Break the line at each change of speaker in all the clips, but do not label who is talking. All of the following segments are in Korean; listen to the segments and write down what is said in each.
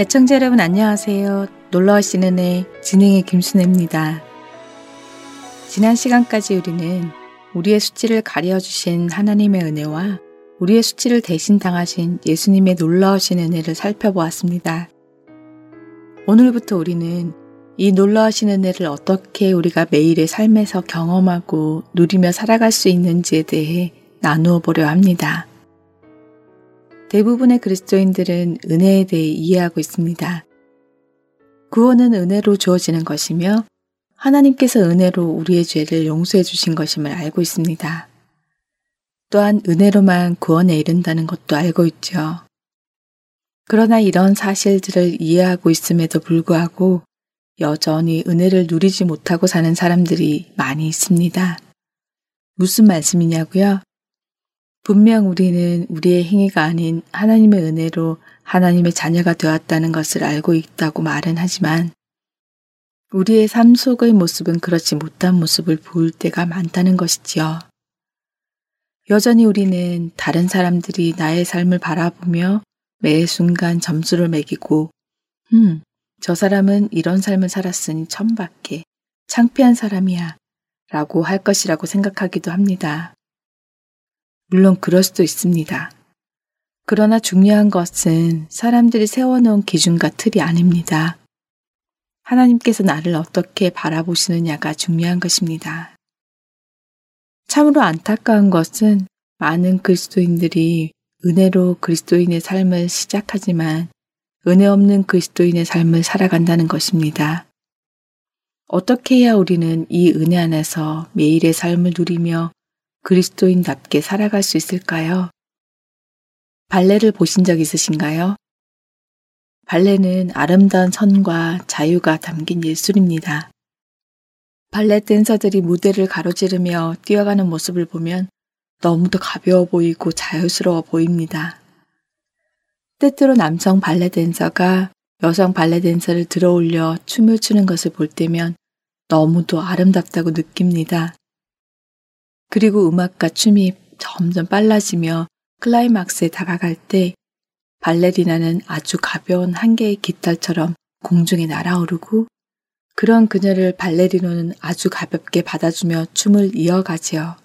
애청자 여러분 안녕하세요. 놀러오신 은혜 진행의 김순혜입니다. 지난 시간까지 우리는 우리의 수치를 가려주신 하나님의 은혜와 우리의 수치를 대신 당하신 예수님의 놀라우신 은혜를 살펴보았습니다. 오늘부터 우리는 이 놀라우신 은혜를 어떻게 우리가 매일의 삶에서 경험하고 누리며 살아갈 수 있는지에 대해 나누어 보려 합니다. 대부분의 그리스도인들은 은혜에 대해 이해하고 있습니다. 구원은 은혜로 주어지는 것이며 하나님께서 은혜로 우리의 죄를 용서해 주신 것임을 알고 있습니다. 또한 은혜로만 구원에 이른다는 것도 알고 있죠. 그러나 이런 사실들을 이해하고 있음에도 불구하고 여전히 은혜를 누리지 못하고 사는 사람들이 많이 있습니다. 무슨 말씀이냐고요? 분명 우리는 우리의 행위가 아닌 하나님의 은혜로 하나님의 자녀가 되었다는 것을 알고 있다고 말은 하지만 우리의 삶 속의 모습은 그렇지 못한 모습을 보일 때가 많다는 것이지요. 여전히 우리는 다른 사람들이 나의 삶을 바라보며 매 순간 점수를 매기고, 음, 저 사람은 이런 삶을 살았으니 천밖에 창피한 사람이야 라고 할 것이라고 생각하기도 합니다. 물론 그럴 수도 있습니다. 그러나 중요한 것은 사람들이 세워놓은 기준과 틀이 아닙니다. 하나님께서 나를 어떻게 바라보시느냐가 중요한 것입니다. 참으로 안타까운 것은 많은 그리스도인들이 은혜로 그리스도인의 삶을 시작하지만 은혜 없는 그리스도인의 삶을 살아간다는 것입니다. 어떻게 해야 우리는 이 은혜 안에서 매일의 삶을 누리며 그리스도인답게 살아갈 수 있을까요? 발레를 보신 적 있으신가요? 발레는 아름다운 선과 자유가 담긴 예술입니다. 발레 댄서들이 무대를 가로지르며 뛰어가는 모습을 보면 너무도 가벼워 보이고 자유스러워 보입니다. 때때로 남성 발레 댄서가 여성 발레 댄서를 들어올려 춤을 추는 것을 볼 때면 너무도 아름답다고 느낍니다. 그리고 음악과 춤이 점점 빨라지며 클라이막스에 다가갈 때 발레리나는 아주 가벼운 한 개의 깃털처럼 공중에 날아오르고 그런 그녀를 발레리노는 아주 가볍게 받아주며 춤을 이어가지요.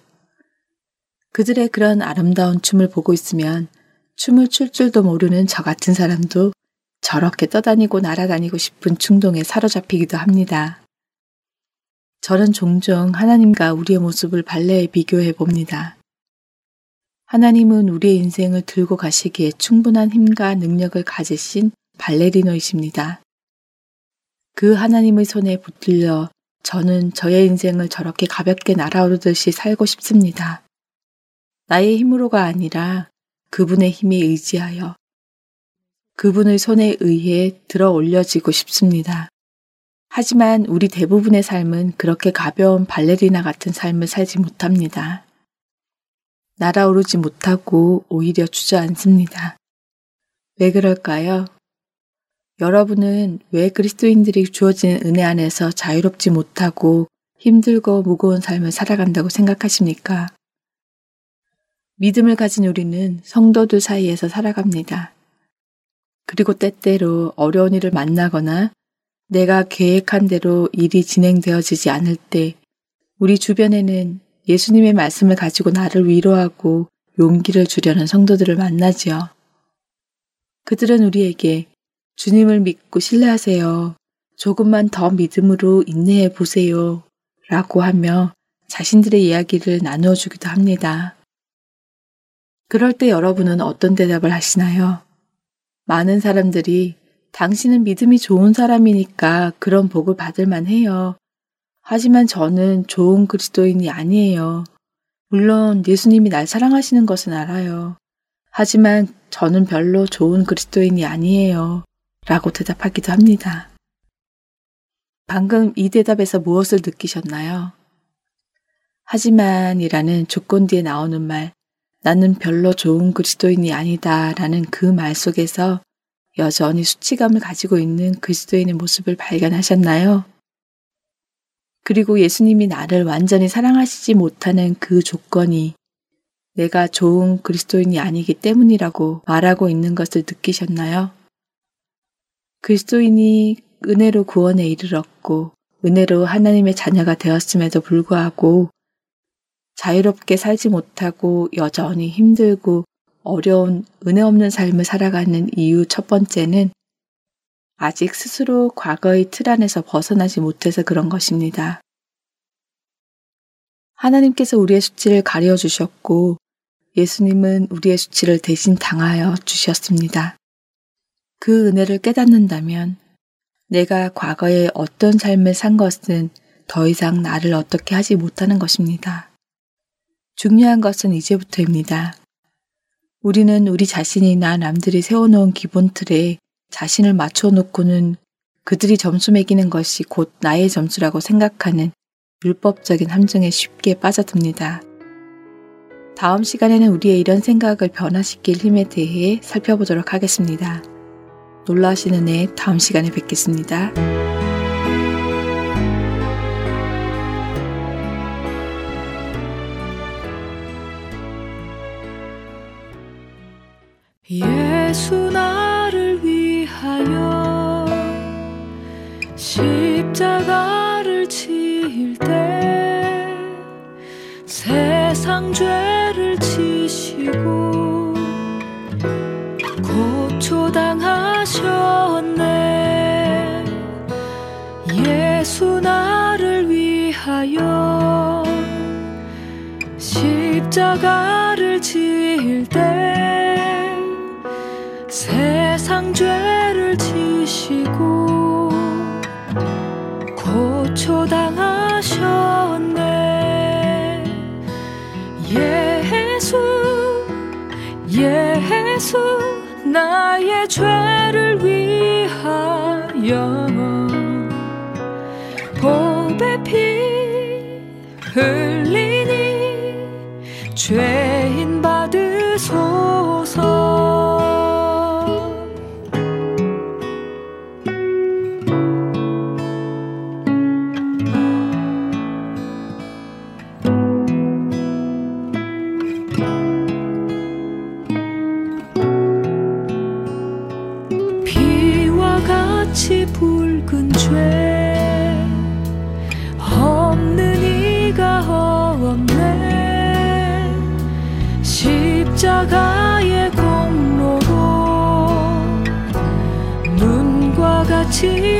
그들의 그런 아름다운 춤을 보고 있으면 춤을 출 줄도 모르는 저 같은 사람도 저렇게 떠다니고 날아다니고 싶은 충동에 사로잡히기도 합니다. 저는 종종 하나님과 우리의 모습을 발레에 비교해 봅니다. 하나님은 우리의 인생을 들고 가시기에 충분한 힘과 능력을 가지신 발레리노이십니다. 그 하나님의 손에 붙들려 저는 저의 인생을 저렇게 가볍게 날아오르듯이 살고 싶습니다. 나의 힘으로가 아니라 그분의 힘에 의지하여 그분의 손에 의해 들어 올려지고 싶습니다. 하지만 우리 대부분의 삶은 그렇게 가벼운 발레리나 같은 삶을 살지 못합니다. 날아오르지 못하고 오히려 주저앉습니다. 왜 그럴까요? 여러분은 왜 그리스도인들이 주어진 은혜 안에서 자유롭지 못하고 힘들고 무거운 삶을 살아간다고 생각하십니까? 믿음을 가진 우리는 성도들 사이에서 살아갑니다. 그리고 때때로 어려운 일을 만나거나 내가 계획한 대로 일이 진행되어지지 않을 때 우리 주변에는 예수님의 말씀을 가지고 나를 위로하고 용기를 주려는 성도들을 만나지요. 그들은 우리에게 주님을 믿고 신뢰하세요. 조금만 더 믿음으로 인내해 보세요. 라고 하며 자신들의 이야기를 나누어 주기도 합니다. 그럴 때 여러분은 어떤 대답을 하시나요? 많은 사람들이 당신은 믿음이 좋은 사람이니까 그런 복을 받을 만해요. 하지만 저는 좋은 그리스도인이 아니에요. 물론 예수님이 날 사랑하시는 것은 알아요. 하지만 저는 별로 좋은 그리스도인이 아니에요. 라고 대답하기도 합니다. 방금 이 대답에서 무엇을 느끼셨나요? 하지만이라는 조건 뒤에 나오는 말, 나는 별로 좋은 그리스도인이 아니다 라는 그 말 속에서 여전히 수치감을 가지고 있는 그리스도인의 모습을 발견하셨나요? 그리고 예수님이 나를 완전히 사랑하시지 못하는 그 조건이 내가 좋은 그리스도인이 아니기 때문이라고 말하고 있는 것을 느끼셨나요? 그리스도인이 은혜로 구원에 이르렀고 은혜로 하나님의 자녀가 되었음에도 불구하고 자유롭게 살지 못하고 여전히 힘들고 어려운 은혜 없는 삶을 살아가는 이유 첫 번째는 아직 스스로 과거의 틀 안에서 벗어나지 못해서 그런 것입니다. 하나님께서 우리의 수치를 가려 주셨고 예수님은 우리의 수치를 대신 당하여 주셨습니다. 그 은혜를 깨닫는다면 내가 과거에 어떤 삶을 산 것은 더 이상 나를 어떻게 하지 못하는 것입니다. 중요한 것은 이제부터입니다. 우리는 우리 자신이나 남들이 세워놓은 기본 틀에 자신을 맞춰놓고는 그들이 점수 매기는 것이 곧 나의 점수라고 생각하는 율법적인 함정에 쉽게 빠져듭니다. 다음 시간에는 우리의 이런 생각을 변화시킬 힘에 대해 살펴보도록 하겠습니다. 놀라시는 애 다음 시간에 뵙겠습니다.
예수 나를 위하여 십자가를 지을 때 세상 죄를 지시고 고초당하셨네. 예수 나를 위하여 십자가를 지을 때 세상 죄를 지시고 고초당하셨네. 예수 예수 나의 죄를 위하여 보배 피 흘리니 죄인 받으소서 눈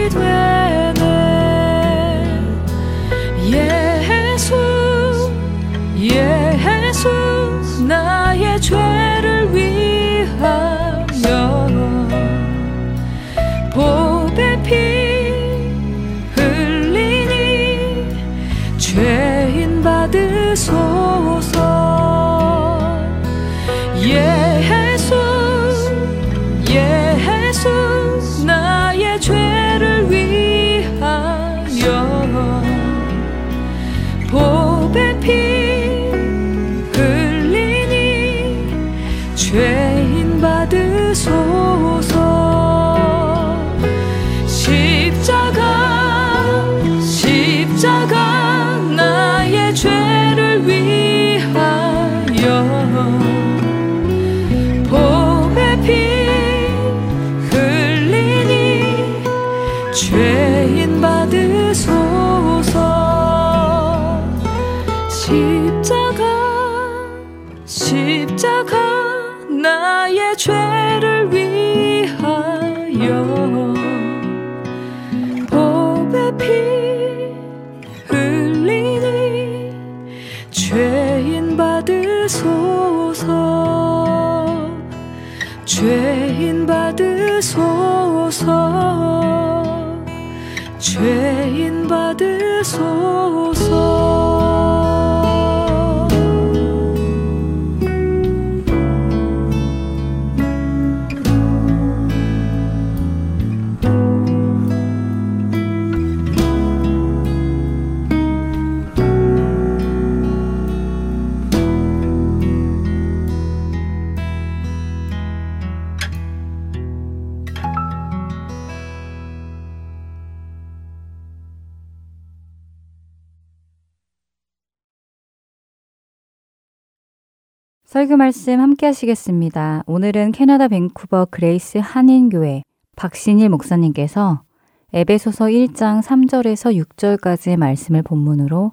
죄
설교 말씀 함께 하시겠습니다. 오늘은 캐나다 밴쿠버 그레이스 한인교회 박신일 목사님께서 에베소서 1장 3절에서 6절까지의 말씀을 본문으로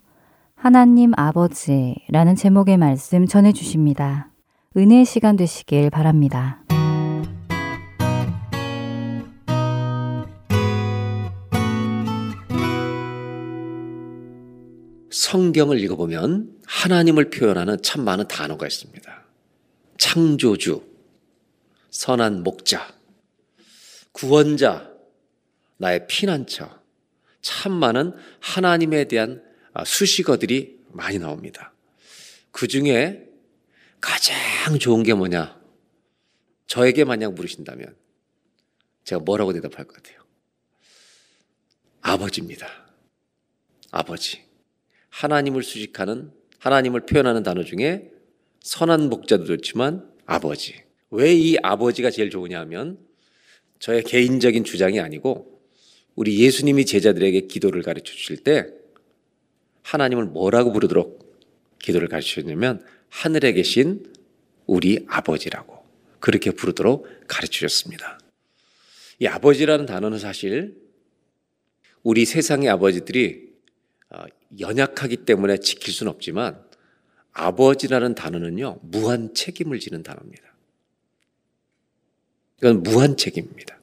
하나님 아버지라는 제목의 말씀 전해 주십니다. 은혜의 시간 되시길 바랍니다.
성경을 읽어보면 하나님을 표현하는 참 많은 단어가 있습니다. 창조주, 선한 목자, 구원자, 나의 피난처, 참 많은 하나님에 대한 수식어들이 많이 나옵니다. 그 중에 가장 좋은 게 뭐냐? 저에게 만약 물으신다면 제가 뭐라고 대답할 것 같아요? 아버지입니다. 아버지. 하나님을 수식하는 하나님을 표현하는 단어 중에 선한 목자도 좋지만 아버지. 왜 이 아버지가 제일 좋으냐 하면 저의 개인적인 주장이 아니고 우리 예수님이 제자들에게 기도를 가르쳐 주실 때 하나님을 뭐라고 부르도록 기도를 가르쳐 주냐면 하늘에 계신 우리 아버지라고 그렇게 부르도록 가르쳐 주셨습니다. 이 아버지라는 단어는 사실 우리 세상의 아버지들이 어, 연약하기 때문에 지킬 수는 없지만 아버지라는 단어는요, 무한 책임을 지는 단어입니다. 이건 무한 책임입니다.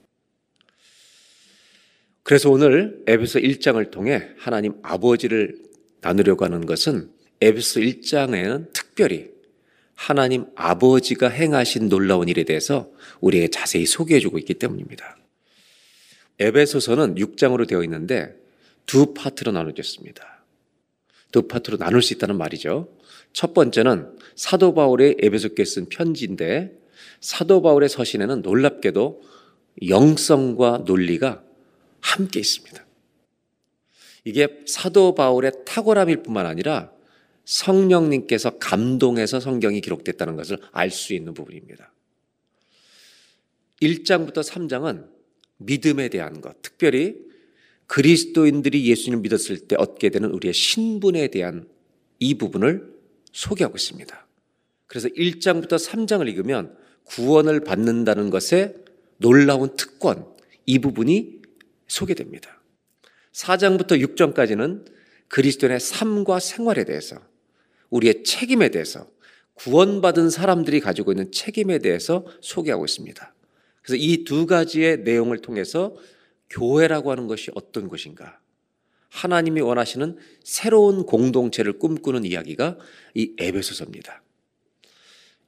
그래서 오늘 에베소 1장을 통해 하나님 아버지를 나누려고 하는 것은 에베소 1장에는 특별히 하나님 아버지가 행하신 놀라운 일에 대해서 우리에게 자세히 소개해 주고 있기 때문입니다. 에베소서는 6장으로 되어 있는데 두 파트로 나눠졌습니다. 두 파트로 나눌 수 있다는 말이죠. 첫 번째는 사도 바울의 에베소께 쓴 편지인데 사도 바울의 서신에는 놀랍게도 영성과 논리가 함께 있습니다. 이게 사도 바울의 탁월함일 뿐만 아니라 성령님께서 감동해서 성경이 기록됐다는 것을 알 수 있는 부분입니다. 1장부터 3장은 믿음에 대한 것, 특별히 그리스도인들이 예수님을 믿었을 때 얻게 되는 우리의 신분에 대한 이 부분을 소개하고 있습니다. 그래서 1장부터 3장을 읽으면 구원을 받는다는 것에 놀라운 특권, 이 부분이 소개됩니다. 4장부터 6장까지는 그리스도인의 삶과 생활에 대해서, 우리의 책임에 대해서, 구원받은 사람들이 가지고 있는 책임에 대해서 소개하고 있습니다. 그래서 이 두 가지의 내용을 통해서 교회라고 하는 것이 어떤 것인가? 하나님이 원하시는 새로운 공동체를 꿈꾸는 이야기가 이 에베소서입니다.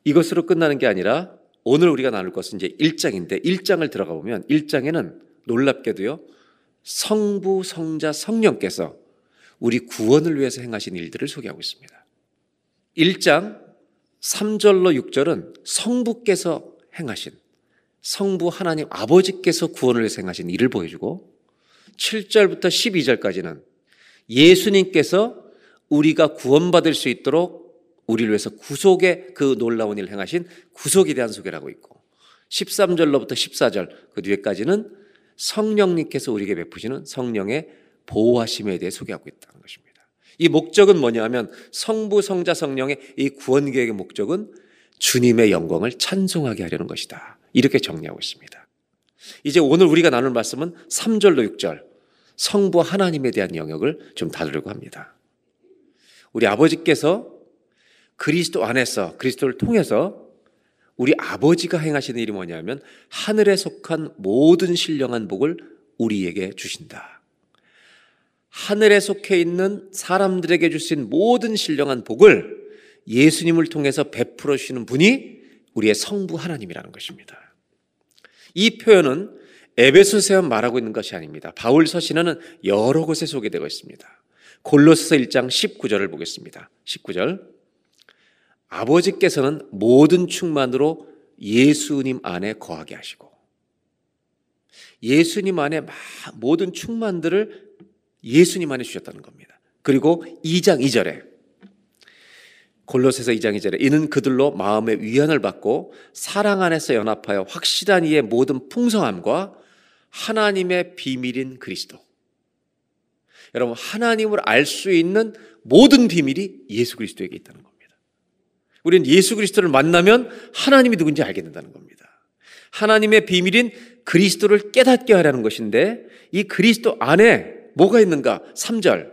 이것으로 끝나는 게 아니라 오늘 우리가 나눌 것은 이제 1장인데 1장을 들어가 보면 1장에는 놀랍게도요. 성부, 성자, 성령께서 우리 구원을 위해서 행하신 일들을 소개하고 있습니다. 1장 3절로 6절은 성부께서 행하신 성부 하나님 아버지께서 구원을 행하신 일을 보여주고 7절부터 12절까지는 예수님께서 우리가 구원받을 수 있도록 우리를 위해서 구속의 그 놀라운 일을 행하신 구속에 대한 소개를 하고 있고 13절로부터 14절 그 뒤에까지는 성령님께서 우리에게 베푸시는 성령의 보호하심에 대해 소개하고 있다는 것입니다. 이 목적은 뭐냐 하면 성부, 성자, 성령의 이 구원 계획의 목적은 주님의 영광을 찬송하게 하려는 것이다. 이렇게 정리하고 있습니다. 이제 오늘 우리가 나눌 말씀은 3절로 6절 성부 하나님에 대한 영역을 좀 다루려고 합니다. 우리 아버지께서 그리스도 안에서 그리스도를 통해서 우리 아버지가 행하시는 일이 뭐냐면 하늘에 속한 모든 신령한 복을 우리에게 주신다. 하늘에 속해 있는 사람들에게 주신 모든 신령한 복을 예수님을 통해서 베풀어 주시는 분이 우리의 성부 하나님이라는 것입니다. 이 표현은 에베소서에 말하고 있는 것이 아닙니다. 바울 서신에는 여러 곳에 소개되고 있습니다. 골로새서 1장 19절을 보겠습니다. 19절. 아버지께서는 모든 충만으로 예수님 안에 거하게 하시고 예수님 안에 모든 충만들을 예수님 안에 주셨다는 겁니다. 그리고 2장 2절에 골로새서 2장 2절에 이는 그들로 마음의 위안을 받고 사랑 안에서 연합하여 확실한 이의 모든 풍성함과 하나님의 비밀인 그리스도. 여러분 하나님을 알 수 있는 모든 비밀이 예수 그리스도에게 있다는 겁니다. 우리는 예수 그리스도를 만나면 하나님이 누군지 알게 된다는 겁니다. 하나님의 비밀인 그리스도를 깨닫게 하려는 것인데 이 그리스도 안에 뭐가 있는가? 3절.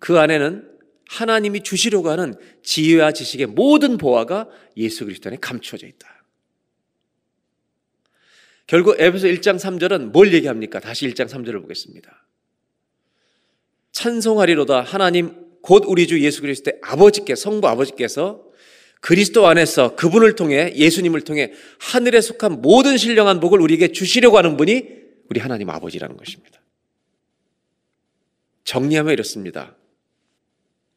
그 안에는 하나님이 주시려고 하는 지혜와 지식의 모든 보화가 예수 그리스도 안에 감추어져 있다. 결국 에베소 1장 3절은 뭘 얘기합니까? 다시 1장 3절을 보겠습니다. 찬송하리로다 하나님 곧 우리 주 예수 그리스도의 아버지께 성부 아버지께서 그리스도 안에서 그분을 통해 예수님을 통해 하늘에 속한 모든 신령한 복을 우리에게 주시려고 하는 분이 우리 하나님 아버지라는 것입니다. 정리하면 이렇습니다.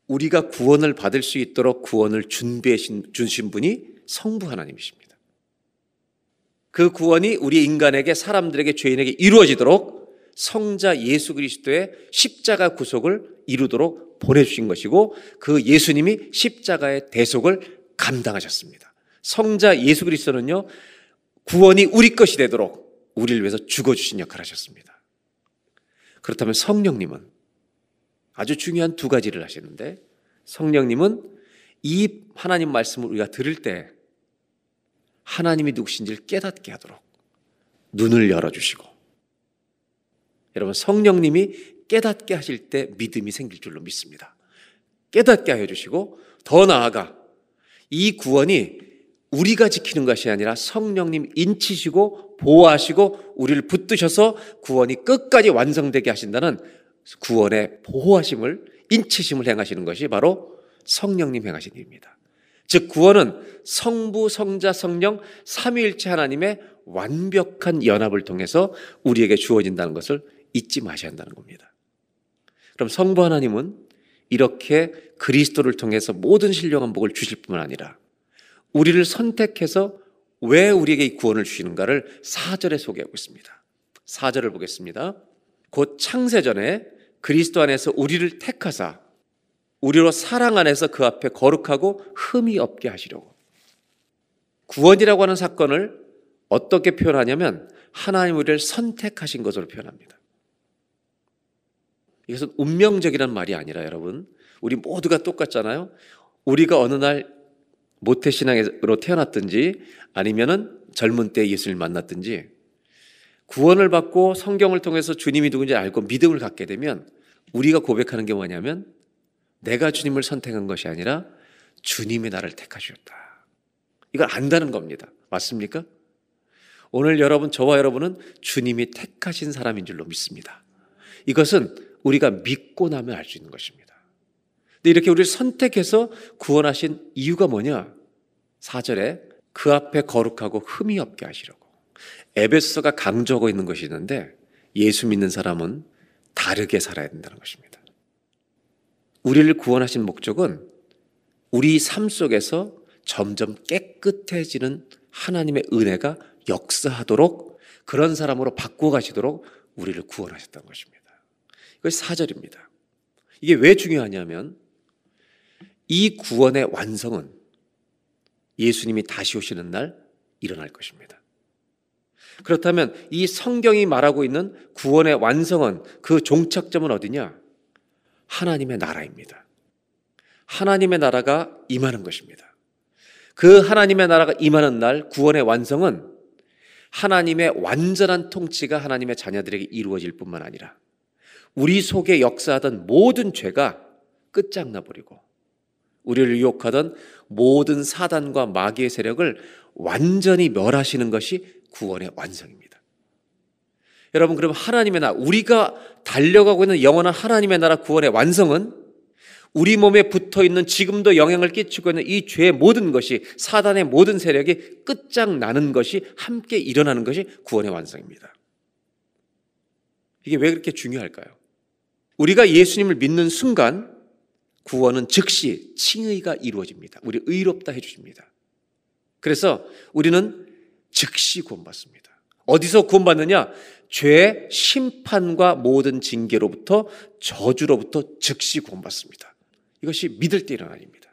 우리가 구원을 받을 수 있도록 구원을 준비해 주신 분이 성부 하나님이십니다. 그 구원이 우리 인간에게 사람들에게 죄인에게 이루어지도록 성자 예수 그리스도의 십자가 구속을 이루도록 보내주신 것이고 그 예수님이 십자가의 대속을 감당하셨습니다. 성자 예수 그리스도는요 구원이 우리 것이 되도록 우리를 위해서 죽어주신 역할을 하셨습니다. 그렇다면 성령님은 아주 중요한 두 가지를 하시는데 성령님은 이 하나님 말씀을 우리가 들을 때 하나님이 누구신지를 깨닫게 하도록 눈을 열어주시고 여러분 성령님이 깨닫게 하실 때 믿음이 생길 줄로 믿습니다. 깨닫게 하여 주시고 더 나아가 이 구원이 우리가 지키는 것이 아니라 성령님 인치시고 보호하시고 우리를 붙드셔서 구원이 끝까지 완성되게 하신다는 구원의 보호하심을 인치심을 행하시는 것이 바로 성령님 행하신 일입니다. 즉 구원은 성부, 성자, 성령 삼위일체 하나님의 완벽한 연합을 통해서 우리에게 주어진다는 것을 잊지 마셔야 한다는 겁니다. 그럼 성부 하나님은 이렇게 그리스도를 통해서 모든 신령한 복을 주실 뿐만 아니라 우리를 선택해서 왜 우리에게 이 구원을 주시는가를 4절에 소개하고 있습니다. 4절을 보겠습니다. 곧 창세전에 그리스도 안에서 우리를 택하사 우리로 사랑 안에서 그 앞에 거룩하고 흠이 없게 하시려고. 구원이라고 하는 사건을 어떻게 표현하냐면 하나님 우리를 선택하신 것으로 표현합니다. 이것은 운명적이란 말이 아니라 여러분, 우리 모두가 똑같잖아요. 우리가 어느 날 모태신앙으로 태어났든지 아니면은 젊은 때 예수를 만났든지 구원을 받고 성경을 통해서 주님이 누군지 알고 믿음을 갖게 되면 우리가 고백하는 게 뭐냐면 내가 주님을 선택한 것이 아니라 주님이 나를 택하셨다. 이걸 안다는 겁니다. 맞습니까? 오늘 여러분, 저와 여러분은 주님이 택하신 사람인 줄로 믿습니다. 이것은 우리가 믿고 나면 알 수 있는 것입니다. 근데 이렇게 우리를 선택해서 구원하신 이유가 뭐냐? 4절에 그 앞에 거룩하고 흠이 없게 하시려고. 에베소가 강조하고 있는 것이 있는데 예수 믿는 사람은 다르게 살아야 된다는 것입니다. 우리를 구원하신 목적은 우리 삶 속에서 점점 깨끗해지는 하나님의 은혜가 역사하도록 그런 사람으로 바꿔가시도록 우리를 구원하셨다는 것입니다. 이것이 사절입니다. 이게 왜 중요하냐면 이 구원의 완성은 예수님이 다시 오시는 날 일어날 것입니다. 그렇다면 이 성경이 말하고 있는 구원의 완성은 그 종착점은 어디냐? 하나님의 나라입니다. 하나님의 나라가 임하는 것입니다. 그 하나님의 나라가 임하는 날 구원의 완성은 하나님의 완전한 통치가 하나님의 자녀들에게 이루어질 뿐만 아니라 우리 속에 역사하던 모든 죄가 끝장나 버리고 우리를 유혹하던 모든 사단과 마귀의 세력을 완전히 멸하시는 것이 구원의 완성입니다. 여러분, 그럼 하나님의 나라, 우리가 달려가고 있는 영원한 하나님의 나라 구원의 완성은 우리 몸에 붙어 있는 지금도 영향을 끼치고 있는 이 죄의 모든 것이 사단의 모든 세력이 끝장나는 것이 함께 일어나는 것이 구원의 완성입니다. 이게 왜 그렇게 중요할까요? 우리가 예수님을 믿는 순간 구원은 즉시 칭의가 이루어집니다. 우리 의롭다 해주십니다. 그래서 우리는 즉시 구원받습니다. 어디서 구원받느냐? 죄 심판과 모든 징계로부터 저주로부터 즉시 구원받습니다. 이것이 믿을 때 일어난 일입니다.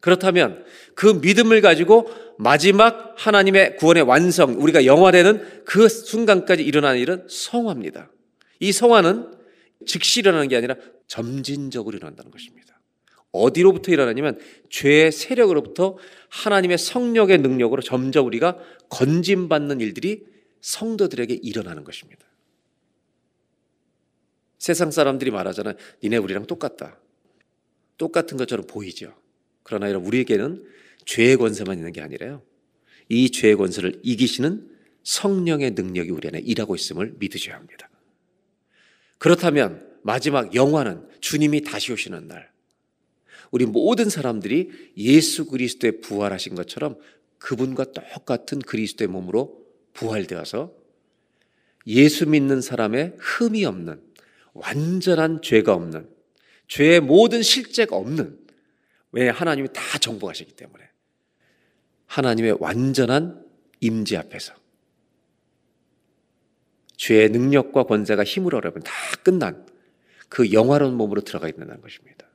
그렇다면 그 믿음을 가지고 마지막 하나님의 구원의 완성, 우리가 영화되는 그 순간까지 일어나는 일은 성화입니다. 이 성화는 즉시 일어나는 게 아니라 점진적으로 일어난다는 것입니다. 어디로부터 일어나냐면 죄의 세력으로부터 하나님의 성령의 능력으로 점점 우리가 건짐받는 일들이 성도들에게 일어나는 것입니다. 세상 사람들이 말하잖아요. 니네 우리랑 똑같다. 똑같은 것처럼 보이죠. 그러나 여러분 우리에게는 죄의 권세만 있는 게 아니라요. 이 죄의 권세를 이기시는 성령의 능력이 우리 안에 일하고 있음을 믿으셔야 합니다. 그렇다면 마지막 영화는 주님이 다시 오시는 날. 우리 모든 사람들이 예수 그리스도의 부활하신 것처럼 그분과 똑같은 그리스도의 몸으로 부활되어서 예수 믿는 사람의 흠이 없는 완전한 죄가 없는 죄의 모든 실제가 없는 왜 하나님이 다 정복하시기 때문에 하나님의 완전한 임재 앞에서 죄의 능력과 권세가 힘으로 여러분 다 끝난 그 영화로운 몸으로 들어가 있는 것입니다.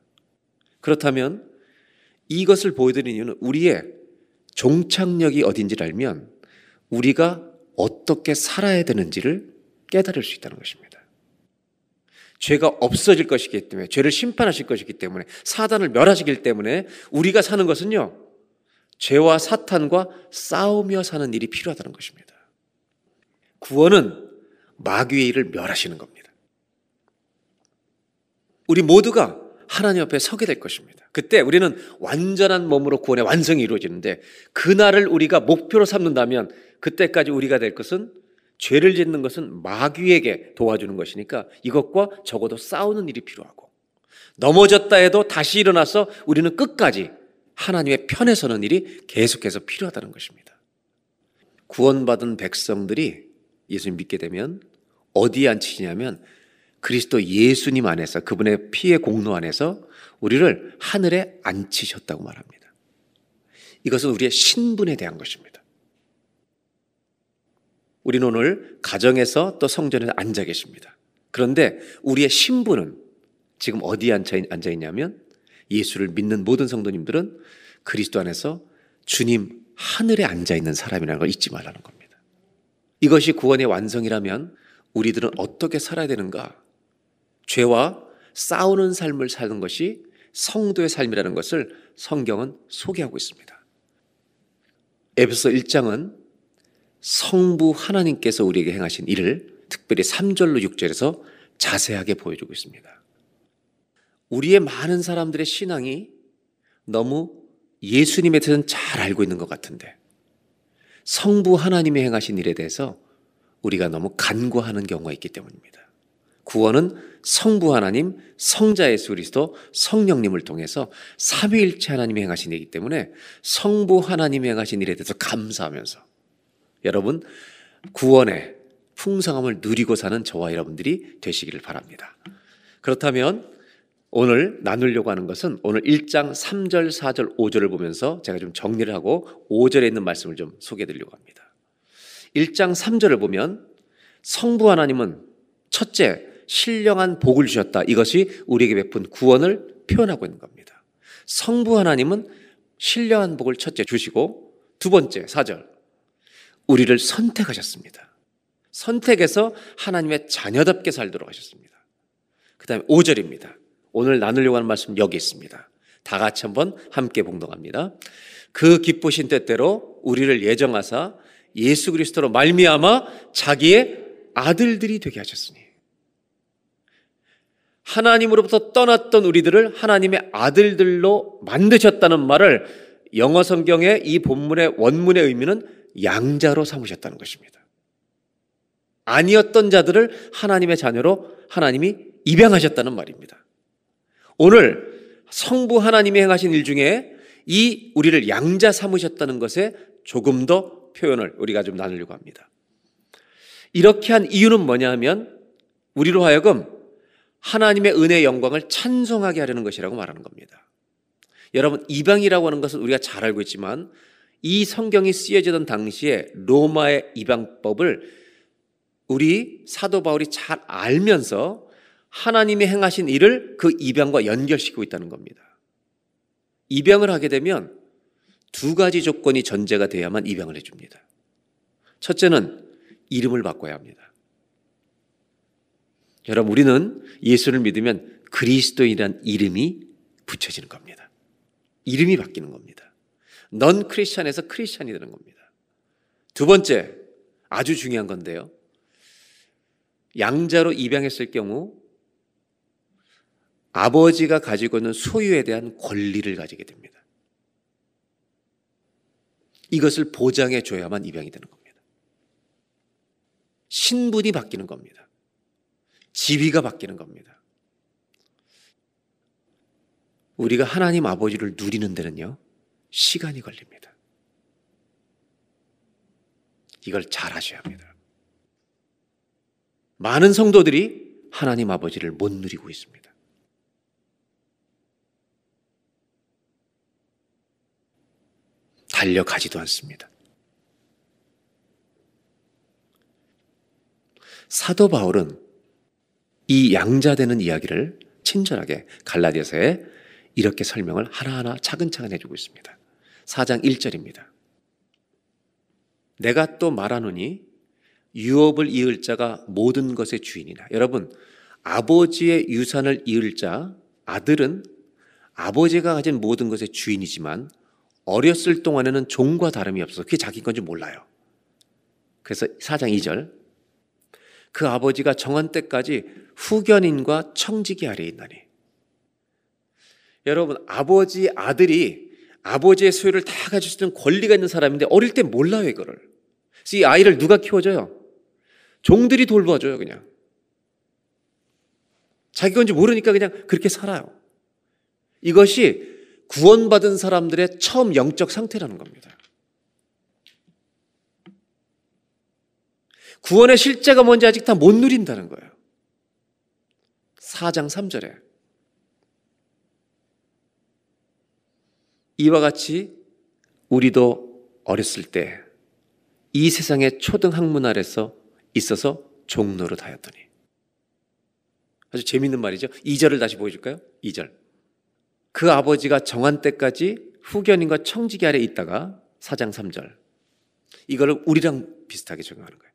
그렇다면 이것을 보여드리는 이유는 우리의 종착역이 어딘지를 알면 우리가 어떻게 살아야 되는지를 깨달을 수 있다는 것입니다. 죄가 없어질 것이기 때문에, 죄를 심판하실 것이기 때문에, 사단을 멸하시기 때문에 우리가 사는 것은요, 죄와 사탄과 싸우며 사는 일이 필요하다는 것입니다. 구원은 마귀의 일을 멸하시는 겁니다. 우리 모두가 하나님 앞에 서게 될 것입니다. 그때 우리는 완전한 몸으로 구원의 완성이 이루어지는데 그날을 우리가 목표로 삼는다면 그때까지 우리가 될 것은 죄를 짓는 것은 마귀에게 도와주는 것이니까 이것과 적어도 싸우는 일이 필요하고 넘어졌다 해도 다시 일어나서 우리는 끝까지 하나님의 편에 서는 일이 계속해서 필요하다는 것입니다. 구원받은 백성들이 예수님 믿게 되면 어디에 앉히냐면 그리스도 예수님 안에서 그분의 피의 공로 안에서 우리를 하늘에 앉히셨다고 말합니다. 이것은 우리의 신분에 대한 것입니다. 우리는 오늘 가정에서 또 성전에 앉아 계십니다. 그런데 우리의 신분은 지금 어디에 앉아 있냐면 예수를 믿는 모든 성도님들은 그리스도 안에서 주님 하늘에 앉아 있는 사람이라는 걸 잊지 말라는 겁니다. 이것이 구원의 완성이라면 우리들은 어떻게 살아야 되는가? 죄와 싸우는 삶을 사는 것이 성도의 삶이라는 것을 성경은 소개하고 있습니다. 에베소 1장은 성부 하나님께서 우리에게 행하신 일을 특별히 3절로 6절에서 자세하게 보여주고 있습니다. 우리의 많은 사람들의 신앙이 너무 예수님에 대해서는 잘 알고 있는 것 같은데 성부 하나님이 행하신 일에 대해서 우리가 너무 간과하는 경우가 있기 때문입니다. 구원은 성부 하나님, 성자 예수 그리스도, 성령님을 통해서 삼위일체 하나님이 행하신 일이기 때문에 성부 하나님이 행하신 일에 대해서 감사하면서 여러분 구원의 풍성함을 누리고 사는 저와 여러분들이 되시기를 바랍니다. 그렇다면 오늘 나누려고 하는 것은 오늘 1장 3절, 4절, 5절을 보면서 제가 좀 정리를 하고 5절에 있는 말씀을 좀 소개해 드리려고 합니다. 1장 3절을 보면 성부 하나님은 첫째 신령한 복을 주셨다. 이것이 우리에게 베푼 구원을 표현하고 있는 겁니다. 성부 하나님은 신령한 복을 첫째 주시고 두 번째 4절 우리를 선택하셨습니다. 선택해서 하나님의 자녀답게 살도록 하셨습니다. 그 다음에 5절입니다. 오늘 나누려고 하는 말씀 여기 있습니다. 다 같이 한번 함께 봉동합니다. 그 기쁘신 뜻대로 우리를 예정하사 예수 그리스도로 말미암아 자기의 아들들이 되게 하셨으니 하나님으로부터 떠났던 우리들을 하나님의 아들들로 만드셨다는 말을 영어 성경의 이 본문의 원문의 의미는 양자로 삼으셨다는 것입니다. 아니었던 자들을 하나님의 자녀로 하나님이 입양하셨다는 말입니다. 오늘 성부 하나님이 행하신 일 중에 이 우리를 양자 삼으셨다는 것에 조금 더 표현을 우리가 좀 나누려고 합니다. 이렇게 한 이유는 뭐냐 하면 우리로 하여금 하나님의 은혜의 영광을 찬송하게 하려는 것이라고 말하는 겁니다. 여러분, 이방이라고 하는 것은 우리가 잘 알고 있지만 이 성경이 쓰여지던 당시에 로마의 이방법을 우리 사도 바울이 잘 알면서 하나님이 행하신 일을 그 입양과 연결시키고 있다는 겁니다. 입양을 하게 되면 두 가지 조건이 전제가 돼야만 입양을 해줍니다. 첫째는 이름을 바꿔야 합니다. 여러분, 우리는 예수를 믿으면 그리스도인이란 이름이 붙여지는 겁니다. 이름이 바뀌는 겁니다. 넌 크리스찬에서 크리스찬이 되는 겁니다. 두 번째, 아주 중요한 건데요. 양자로 입양했을 경우 아버지가 가지고 있는 소유에 대한 권리를 가지게 됩니다. 이것을 보장해 줘야만 입양이 되는 겁니다. 신분이 바뀌는 겁니다. 지위가 바뀌는 겁니다. 우리가 하나님 아버지를 누리는 데는요, 시간이 걸립니다. 이걸 잘 하셔야 합니다. 많은 성도들이 하나님 아버지를 못 누리고 있습니다. 달려가지도 않습니다. 사도 바울은 이 양자되는 이야기를 친절하게 갈라디아서에 이렇게 설명을 하나하나 차근차근 해주고 있습니다. 4장 1절입니다. 내가 또 말하노니 유업을 이을 자가 모든 것의 주인이나 여러분 아버지의 유산을 이을 자 아들은 아버지가 가진 모든 것의 주인이지만 어렸을 동안에는 종과 다름이 없어서 그게 자기 건지 몰라요. 그래서 4장 2절 그 아버지가 정한 때까지 후견인과 청지기 아래에 있나니 여러분 아버지 아들이 아버지의 소유를 다 가질 수 있는 권리가 있는 사람인데 어릴 때 몰라요 이거를 그래서 이 아이를 누가 키워줘요? 종들이 돌봐줘요 그냥 자기 건지 모르니까 그냥 그렇게 살아요 이것이 구원받은 사람들의 처음 영적 상태라는 겁니다. 구원의 실제가 뭔지 아직 다 못 누린다는 거예요. 4장 3절에 이와 같이 우리도 어렸을 때 이 세상의 초등 학문 아래서 있어서 종로를 하였더니 아주 재밌는 말이죠. 2절을 다시 보여줄까요? 2절. 그 아버지가 정한 때까지 후견인과 청지기 아래 있다가 사장 3절. 이거를 우리랑 비슷하게 적용하는 거예요.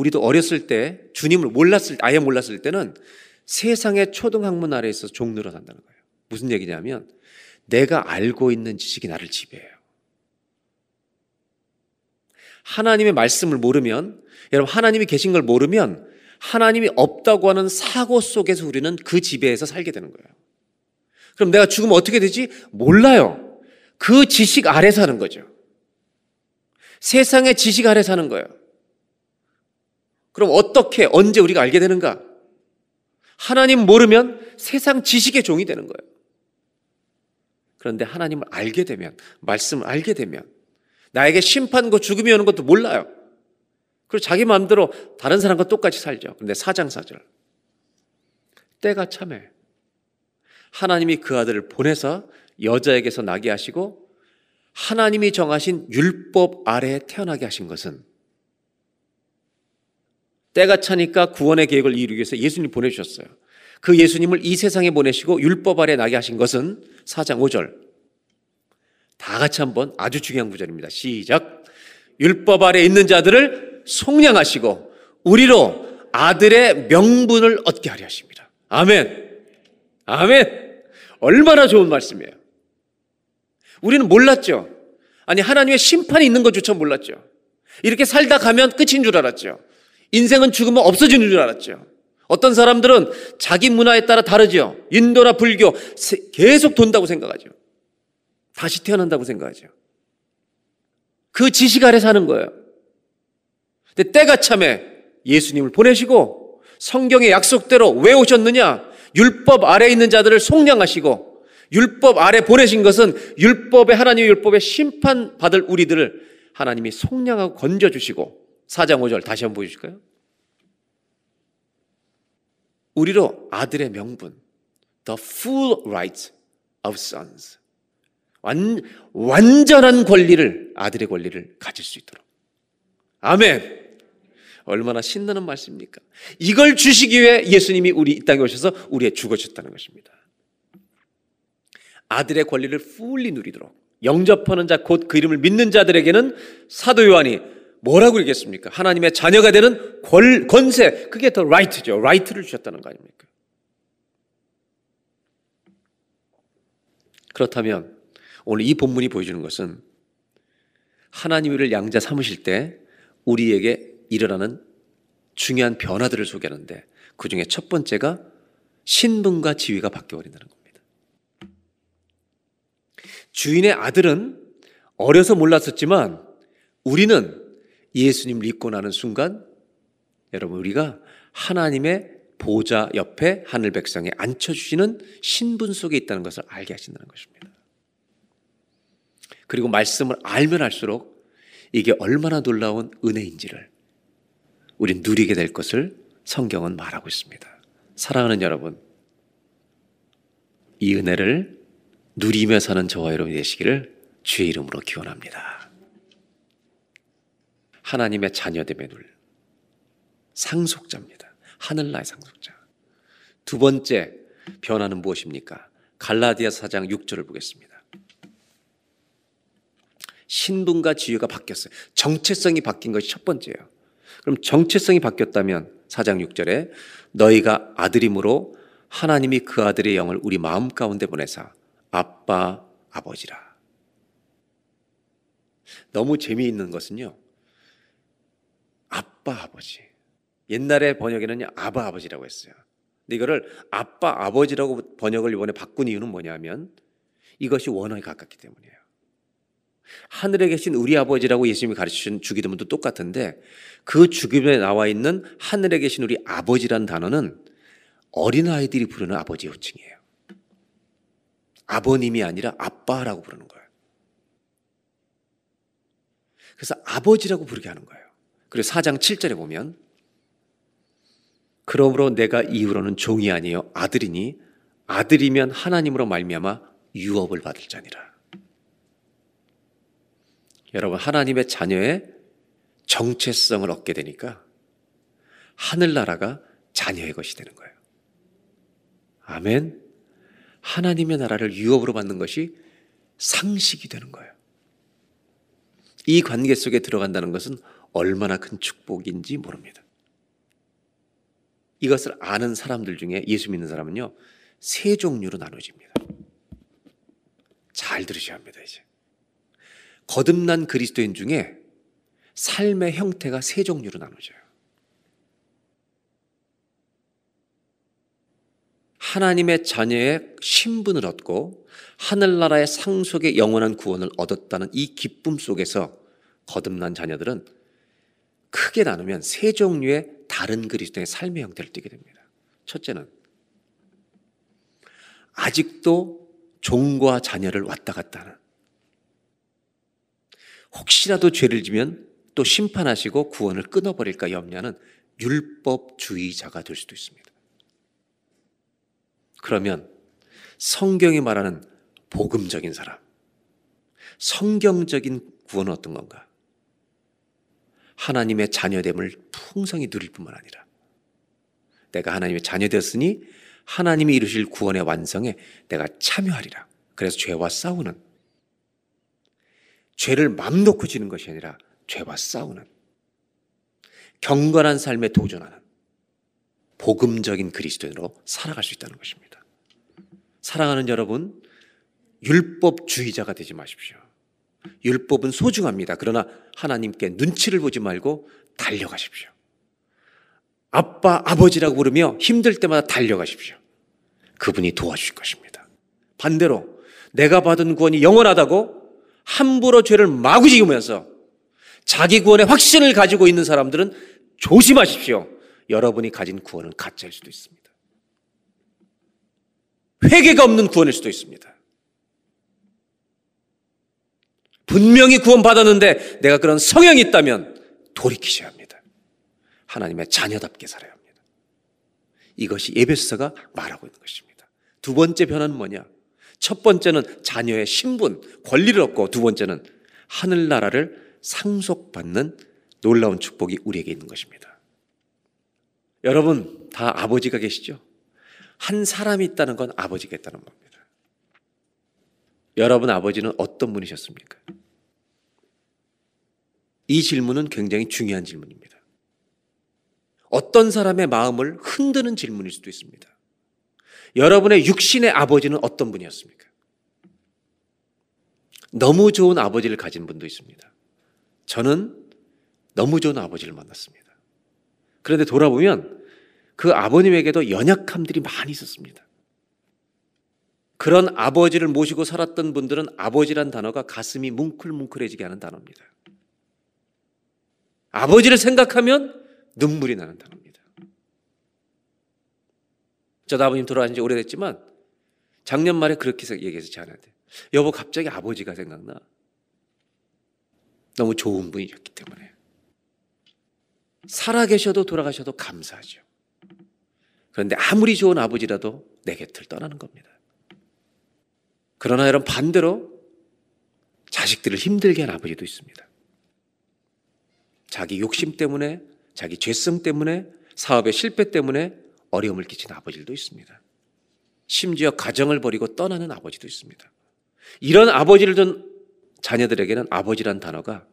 우리도 어렸을 때 주님을 몰랐을 아예 몰랐을 때는 세상의 초등학문 아래에 서 종로로 산다는 거예요. 무슨 얘기냐면 내가 알고 있는 지식이 나를 지배해요. 하나님의 말씀을 모르면 여러분 하나님이 계신 걸 모르면 하나님이 없다고 하는 사고 속에서 우리는 그 지배에서 살게 되는 거예요. 그럼 내가 죽으면 어떻게 되지? 몰라요. 그 지식 아래 사는 거죠. 세상의 지식 아래 사는 거예요. 그럼 어떻게, 언제 우리가 알게 되는가? 하나님 모르면 세상 지식의 종이 되는 거예요. 그런데 하나님을 알게 되면, 말씀을 알게 되면, 나에게 심판과 죽음이 오는 것도 몰라요. 그리고 자기 마음대로 다른 사람과 똑같이 살죠. 근데 사장사절. 때가 참해. 하나님이 그 아들을 보내서 여자에게서 나게 하시고 하나님이 정하신 율법 아래에 태어나게 하신 것은 때가 차니까 구원의 계획을 이루기 위해서 예수님 보내주셨어요. 그 예수님을 이 세상에 보내시고 율법 아래 나게 하신 것은 4장 5절. 다 같이 한번 아주 중요한 구절입니다. 시작. 율법 아래 있는 자들을 속량하시고 우리로 아들의 명분을 얻게 하려 하십니다. 아멘. 아멘. 얼마나 좋은 말씀이에요. 우리는 몰랐죠. 아니, 하나님의 심판이 있는 것조차 몰랐죠. 이렇게 살다 가면 끝인 줄 알았죠. 인생은 죽으면 없어지는 줄 알았죠. 어떤 사람들은 자기 문화에 따라 다르죠. 인도나 불교 계속 돈다고 생각하죠. 다시 태어난다고 생각하죠. 그 지식 아래 사는 거예요. 근데 때가 참에 예수님을 보내시고 성경의 약속대로 왜 오셨느냐? 율법 아래 있는 자들을 속량하시고 율법 아래 보내신 것은 율법의 하나님의 율법에 심판 받을 우리들을 하나님이 속량하고 건져 주시고 4장 5절 다시 한번 보여주실까요? 우리로 아들의 명분 the full right of sons 완, 완전한 권리를 아들의 권리를 가질 수 있도록 아멘 얼마나 신나는 말씀입니까? 이걸 주시기 위해 예수님이 우리 이 땅에 오셔서 우리의 죽어주셨다는 것입니다. 아들의 권리를 fully 누리도록 영접하는 자, 곧 그 이름을 믿는 자들에게는 사도 요한이 뭐라고 얘기했습니까? 하나님의 자녀가 되는 권, 권세, 그게 the right죠. right를 주셨다는 거 아닙니까? 그렇다면 오늘 이 본문이 보여주는 것은 하나님 을 양자 삼으실 때 우리에게 일어나는 중요한 변화들을 소개하는데 그 중에 첫 번째가 신분과 지위가 바뀌어버린다는 겁니다. 주인의 아들은 어려서 몰랐었지만 우리는 예수님 믿고 나는 순간 여러분 우리가 하나님의 보좌 옆에 하늘 백성에 앉혀주시는 신분 속에 있다는 것을 알게 하신다는 것입니다. 그리고 말씀을 알면 알수록 이게 얼마나 놀라운 은혜인지를 우리 누리게 될 것을 성경은 말하고 있습니다. 사랑하는 여러분, 이 은혜를 누리며 사는 저와 여러분이 되시기를 주의 이름으로 기원합니다. 하나님의 자녀됨의 눌 상속자입니다. 하늘나의 상속자. 두 번째 변화는 무엇입니까? 갈라디아 4장 6절을 보겠습니다. 신분과 지위가 바뀌었어요. 정체성이 바뀐 것이 첫 번째예요. 그럼 정체성이 바뀌었다면 4장 6절에 너희가 아들임으로 하나님이 그 아들의 영을 우리 마음 가운데 보내사 아빠 아버지라. 너무 재미있는 것은요. 아빠 아버지. 옛날에 번역에는 아바 아버지라고 했어요. 근데 이거를 아빠 아버지라고 번역을 이번에 바꾼 이유는 뭐냐면 이것이 원어에 가깝기 때문이에요. 하늘에 계신 우리 아버지라고 예수님이 가르치신 주기도문도 똑같은데 그 주기도문에 나와 있는 하늘에 계신 우리 아버지란 단어는 어린아이들이 부르는 아버지 호칭이에요. 아버님이 아니라 아빠라고 부르는 거예요. 그래서 아버지라고 부르게 하는 거예요. 그리고 4장 7절에 보면 그러므로 내가 이후로는 종이 아니요 아들이니 아들이면 하나님으로 말미암아 유업을 받을 자니라. 여러분 하나님의 자녀의 정체성을 얻게 되니까 하늘나라가 자녀의 것이 되는 거예요. 아멘. 하나님의 나라를 유업으로 받는 것이 상식이 되는 거예요. 이 관계 속에 들어간다는 것은 얼마나 큰 축복인지 모릅니다. 이것을 아는 사람들 중에 예수 믿는 사람은요, 세 종류로 나눠집니다. 잘 들으셔야 합니다, 이제. 거듭난 그리스도인 중에 삶의 형태가 세 종류로 나눠져요. 하나님의 자녀의 신분을 얻고 하늘나라의 상속의 영원한 구원을 얻었다는 이 기쁨 속에서 거듭난 자녀들은 크게 나누면 세 종류의 다른 그리스도의 삶의 형태를 띠게 됩니다. 첫째는 아직도 종과 자녀를 왔다 갔다 하는 혹시라도 죄를 지면 또 심판하시고 구원을 끊어버릴까 염려하는 율법주의자가 될 수도 있습니다. 그러면 성경이 말하는 복음적인 사람, 성경적인 구원은 어떤 건가? 하나님의 자녀됨을 풍성히 누릴 뿐만 아니라 내가 하나님의 자녀 되었으니 하나님이 이루실 구원의 완성에 내가 참여하리라. 그래서 죄와 싸우는 죄를 맘 놓고 지는 것이 아니라 죄와 싸우는 경건한 삶에 도전하는 복음적인 그리스도인으로 살아갈 수 있다는 것입니다. 사랑하는 여러분, 율법주의자가 되지 마십시오. 율법은 소중합니다. 그러나 하나님께 눈치를 보지 말고 달려가십시오. 아빠, 아버지라고 부르며 힘들 때마다 달려가십시오. 그분이 도와주실 것입니다. 반대로 내가 받은 구원이 영원하다고 함부로 죄를 마구 지으면서 자기 구원의 확신을 가지고 있는 사람들은 조심하십시오. 여러분이 가진 구원은 가짜일 수도 있습니다. 회개가 없는 구원일 수도 있습니다. 분명히 구원받았는데 내가 그런 성향이 있다면 돌이키셔야 합니다. 하나님의 자녀답게 살아야 합니다. 이것이 예배서가 말하고 있는 것입니다. 두 번째 변화는 뭐냐? 첫 번째는 자녀의 신분, 권리를 얻고 두 번째는 하늘나라를 상속받는 놀라운 축복이 우리에게 있는 것입니다. 여러분 다 아버지가 계시죠? 한 사람이 있다는 건 아버지가 있다는 겁니다. 여러분 아버지는 어떤 분이셨습니까? 이 질문은 굉장히 중요한 질문입니다. 어떤 사람의 마음을 흔드는 질문일 수도 있습니다. 여러분의 육신의 아버지는 어떤 분이었습니까? 너무 좋은 아버지를 가진 분도 있습니다. 저는 너무 좋은 아버지를 만났습니다. 그런데 돌아보면 그 아버님에게도 연약함들이 많이 있었습니다. 그런 아버지를 모시고 살았던 분들은 아버지란 단어가 가슴이 뭉클뭉클해지게 하는 단어입니다. 아버지를 생각하면 눈물이 나는 단어입니다. 저도 아버님 돌아가신 지 오래됐지만 작년 말에 그렇게 얘기해서 저한테 여보 갑자기 아버지가 생각나. 너무 좋은 분이셨기 때문에. 살아계셔도 돌아가셔도 감사하죠. 그런데 아무리 좋은 아버지라도 내 곁을 떠나는 겁니다. 그러나 여러분 반대로 자식들을 힘들게 한 아버지도 있습니다. 자기 욕심 때문에, 자기 죄성 때문에, 사업의 실패 때문에 어려움을 끼친 아버지들도 있습니다. 심지어 가정을 버리고 떠나는 아버지도 있습니다. 이런 아버지를 둔 자녀들에게는 아버지란 단어가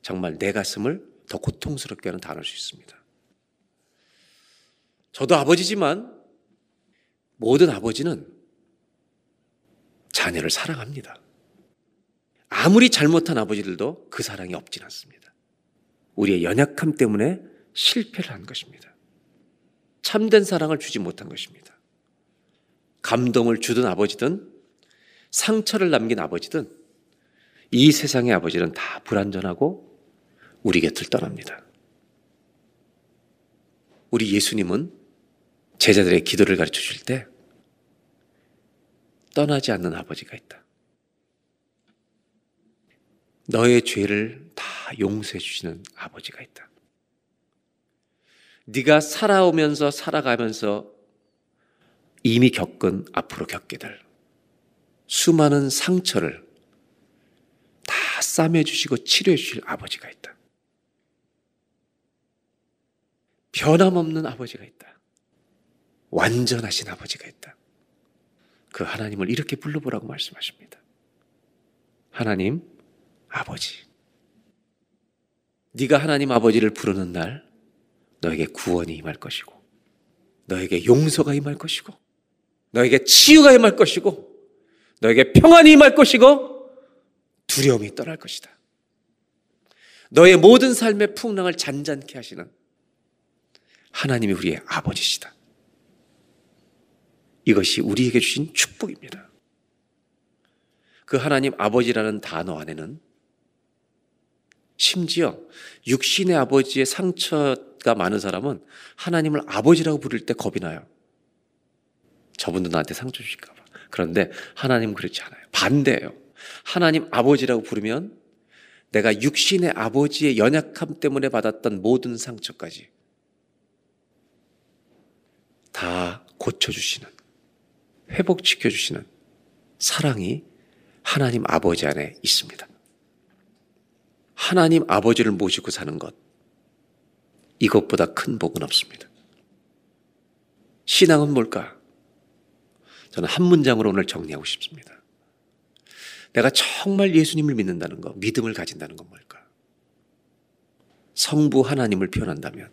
정말 내 가슴을 더 고통스럽게 하는 단어일 수 있습니다. 저도 아버지지만 모든 아버지는 자녀를 사랑합니다. 아무리 잘못한 아버지들도 그 사랑이 없진 않습니다. 우리의 연약함 때문에 실패를 한 것입니다. 참된 사랑을 주지 못한 것입니다. 감동을 주던 아버지든 상처를 남긴 아버지든 이 세상의 아버지는 다 불완전하고 우리 곁을 떠납니다. 우리 예수님은 제자들의 기도를 가르쳐 줄때 떠나지 않는 아버지가 있다. 너의 죄를 다 용서해 주시는 아버지가 있다. 네가 살아오면서 살아가면서 이미 겪은 앞으로 겪게 될 수많은 상처를 다 싸매 주시고 치료해 주실 아버지가 있다. 변함없는 아버지가 있다. 완전하신 아버지가 있다. 그 하나님을 이렇게 불러보라고 말씀하십니다. 하나님 아버지. 네가 하나님 아버지를 부르는 날 너에게 구원이 임할 것이고 너에게 용서가 임할 것이고 너에게 치유가 임할 것이고 너에게 평안이 임할 것이고 두려움이 떠날 것이다. 너의 모든 삶의 풍랑을 잔잔케 하시는 하나님이 우리의 아버지시다. 이것이 우리에게 주신 축복입니다. 그 하나님 아버지라는 단어 안에는 심지어 육신의 아버지의 상처가 많은 사람은 하나님을 아버지라고 부를 때 겁이 나요. 저분도 나한테 상처 주실까봐. 그런데 하나님 그렇지 않아요. 반대예요. 하나님 아버지라고 부르면 내가 육신의 아버지의 연약함 때문에 받았던 모든 상처까지 다 고쳐주시는, 회복시켜 주시는 사랑이 하나님 아버지 안에 있습니다. 하나님 아버지를 모시고 사는 것, 이것보다 큰 복은 없습니다. 신앙은 뭘까? 저는 한 문장으로 오늘 정리하고 싶습니다. 내가 정말 예수님을 믿는다는 것, 믿음을 가진다는 건 뭘까? 성부 하나님을 표현한다면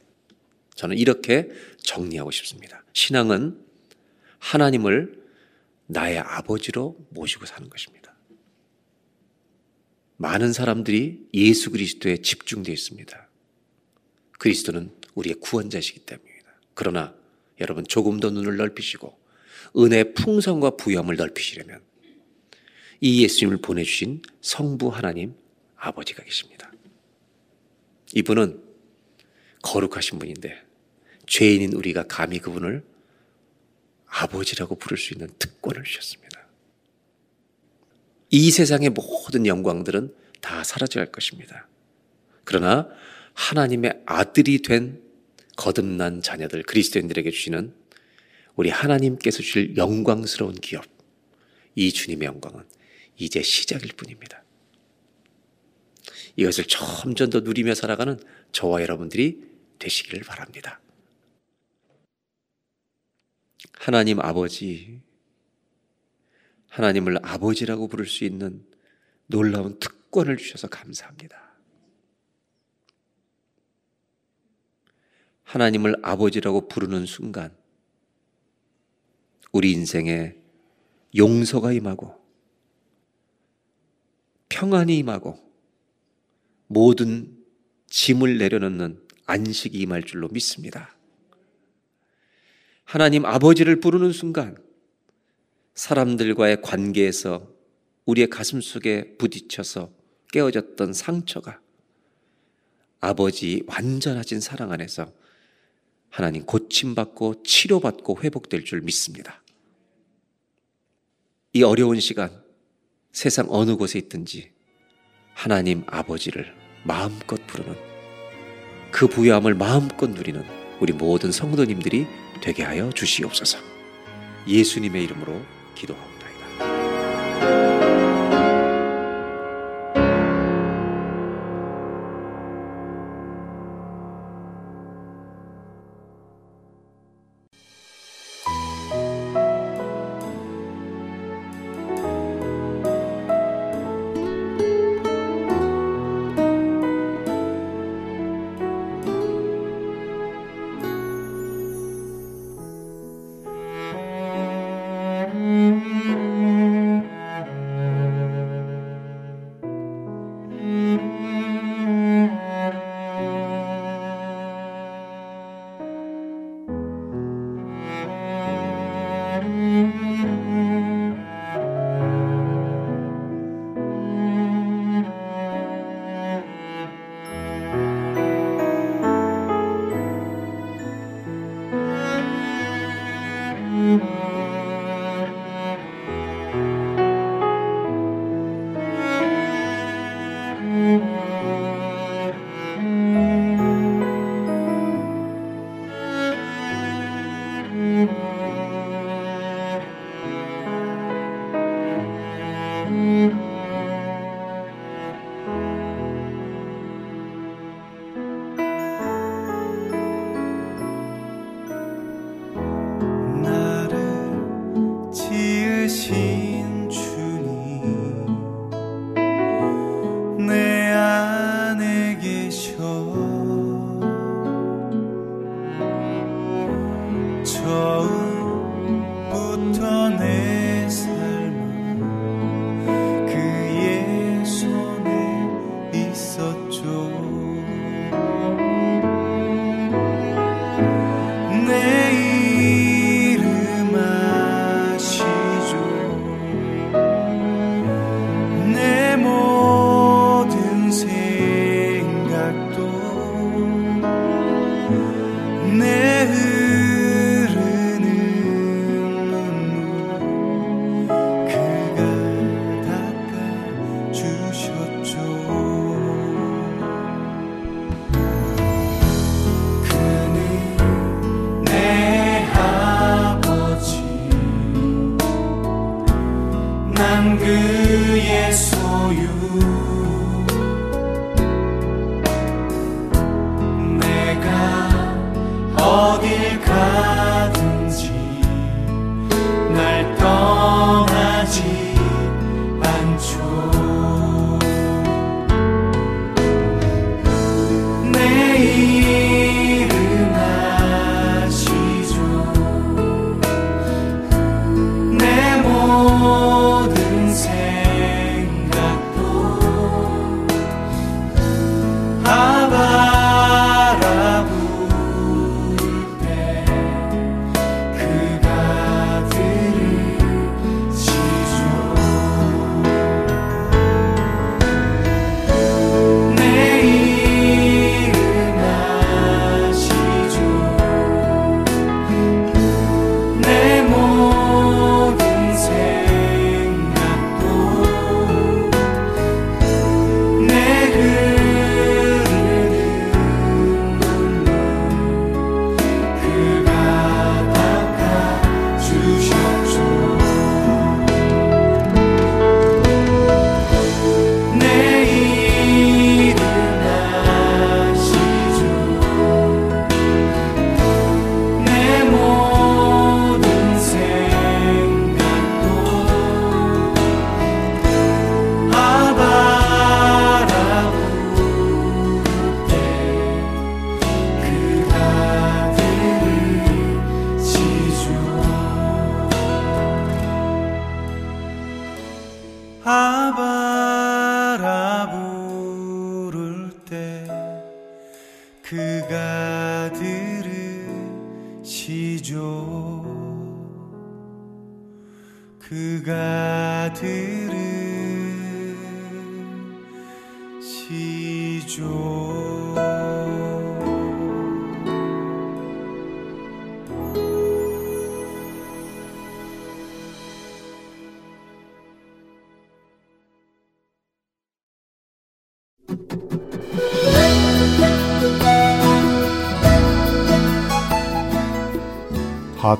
저는 이렇게 정리하고 싶습니다. 신앙은 하나님을 나의 아버지로 모시고 사는 것입니다. 많은 사람들이 예수 그리스도에 집중되어 있습니다. 그리스도는 우리의 구원자시기 때문입니다. 그러나 여러분 조금 더 눈을 넓히시고 은혜의 풍성과 부여함을 넓히시려면 이 예수님을 보내주신 성부 하나님 아버지가 계십니다. 이분은 거룩하신 분인데 죄인인 우리가 감히 그분을 아버지라고 부를 수 있는 특권을 주셨습니다. 이 세상의 모든 영광들은 다 사라져갈 것입니다. 그러나 하나님의 아들이 된 거듭난 자녀들 그리스도인들에게 주시는 우리 하나님께서 주실 영광스러운 기업 이 주님의 영광은 이제 시작일 뿐입니다. 이것을 점점 더 누리며 살아가는 저와 여러분들이 되시기를 바랍니다. 하나님 아버지, 하나님을 아버지라고 부를 수 있는 놀라운 특권을 주셔서 감사합니다. 하나님을 아버지라고 부르는 순간, 우리 인생에 용서가 임하고,
평안이 임하고 모든 짐을 내려놓는 안식이 임할 줄로 믿습니다. 하나님 아버지를 부르는 순간 사람들과의 관계에서 우리의 가슴 속에 부딪혀서 깨어졌던 상처가 아버지 완전하신 사랑 안에서 하나님 고침받고 치료받고 회복될 줄 믿습니다. 이 어려운 시간 세상 어느 곳에 있든지 하나님 아버지를 마음껏 부르는 그 부여함을 마음껏 누리는 우리 모든 성도님들이 되게 하여 주시옵소서. 예수님의 이름으로 기도합니다.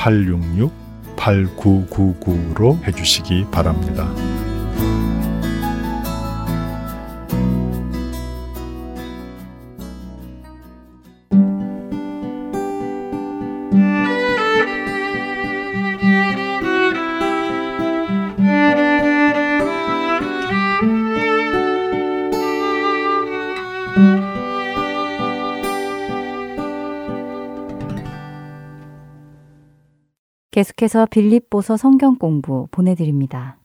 866-8999로 해주시기 바랍니다.
계속해서 빌립보서 성경 공부 보내드립니다.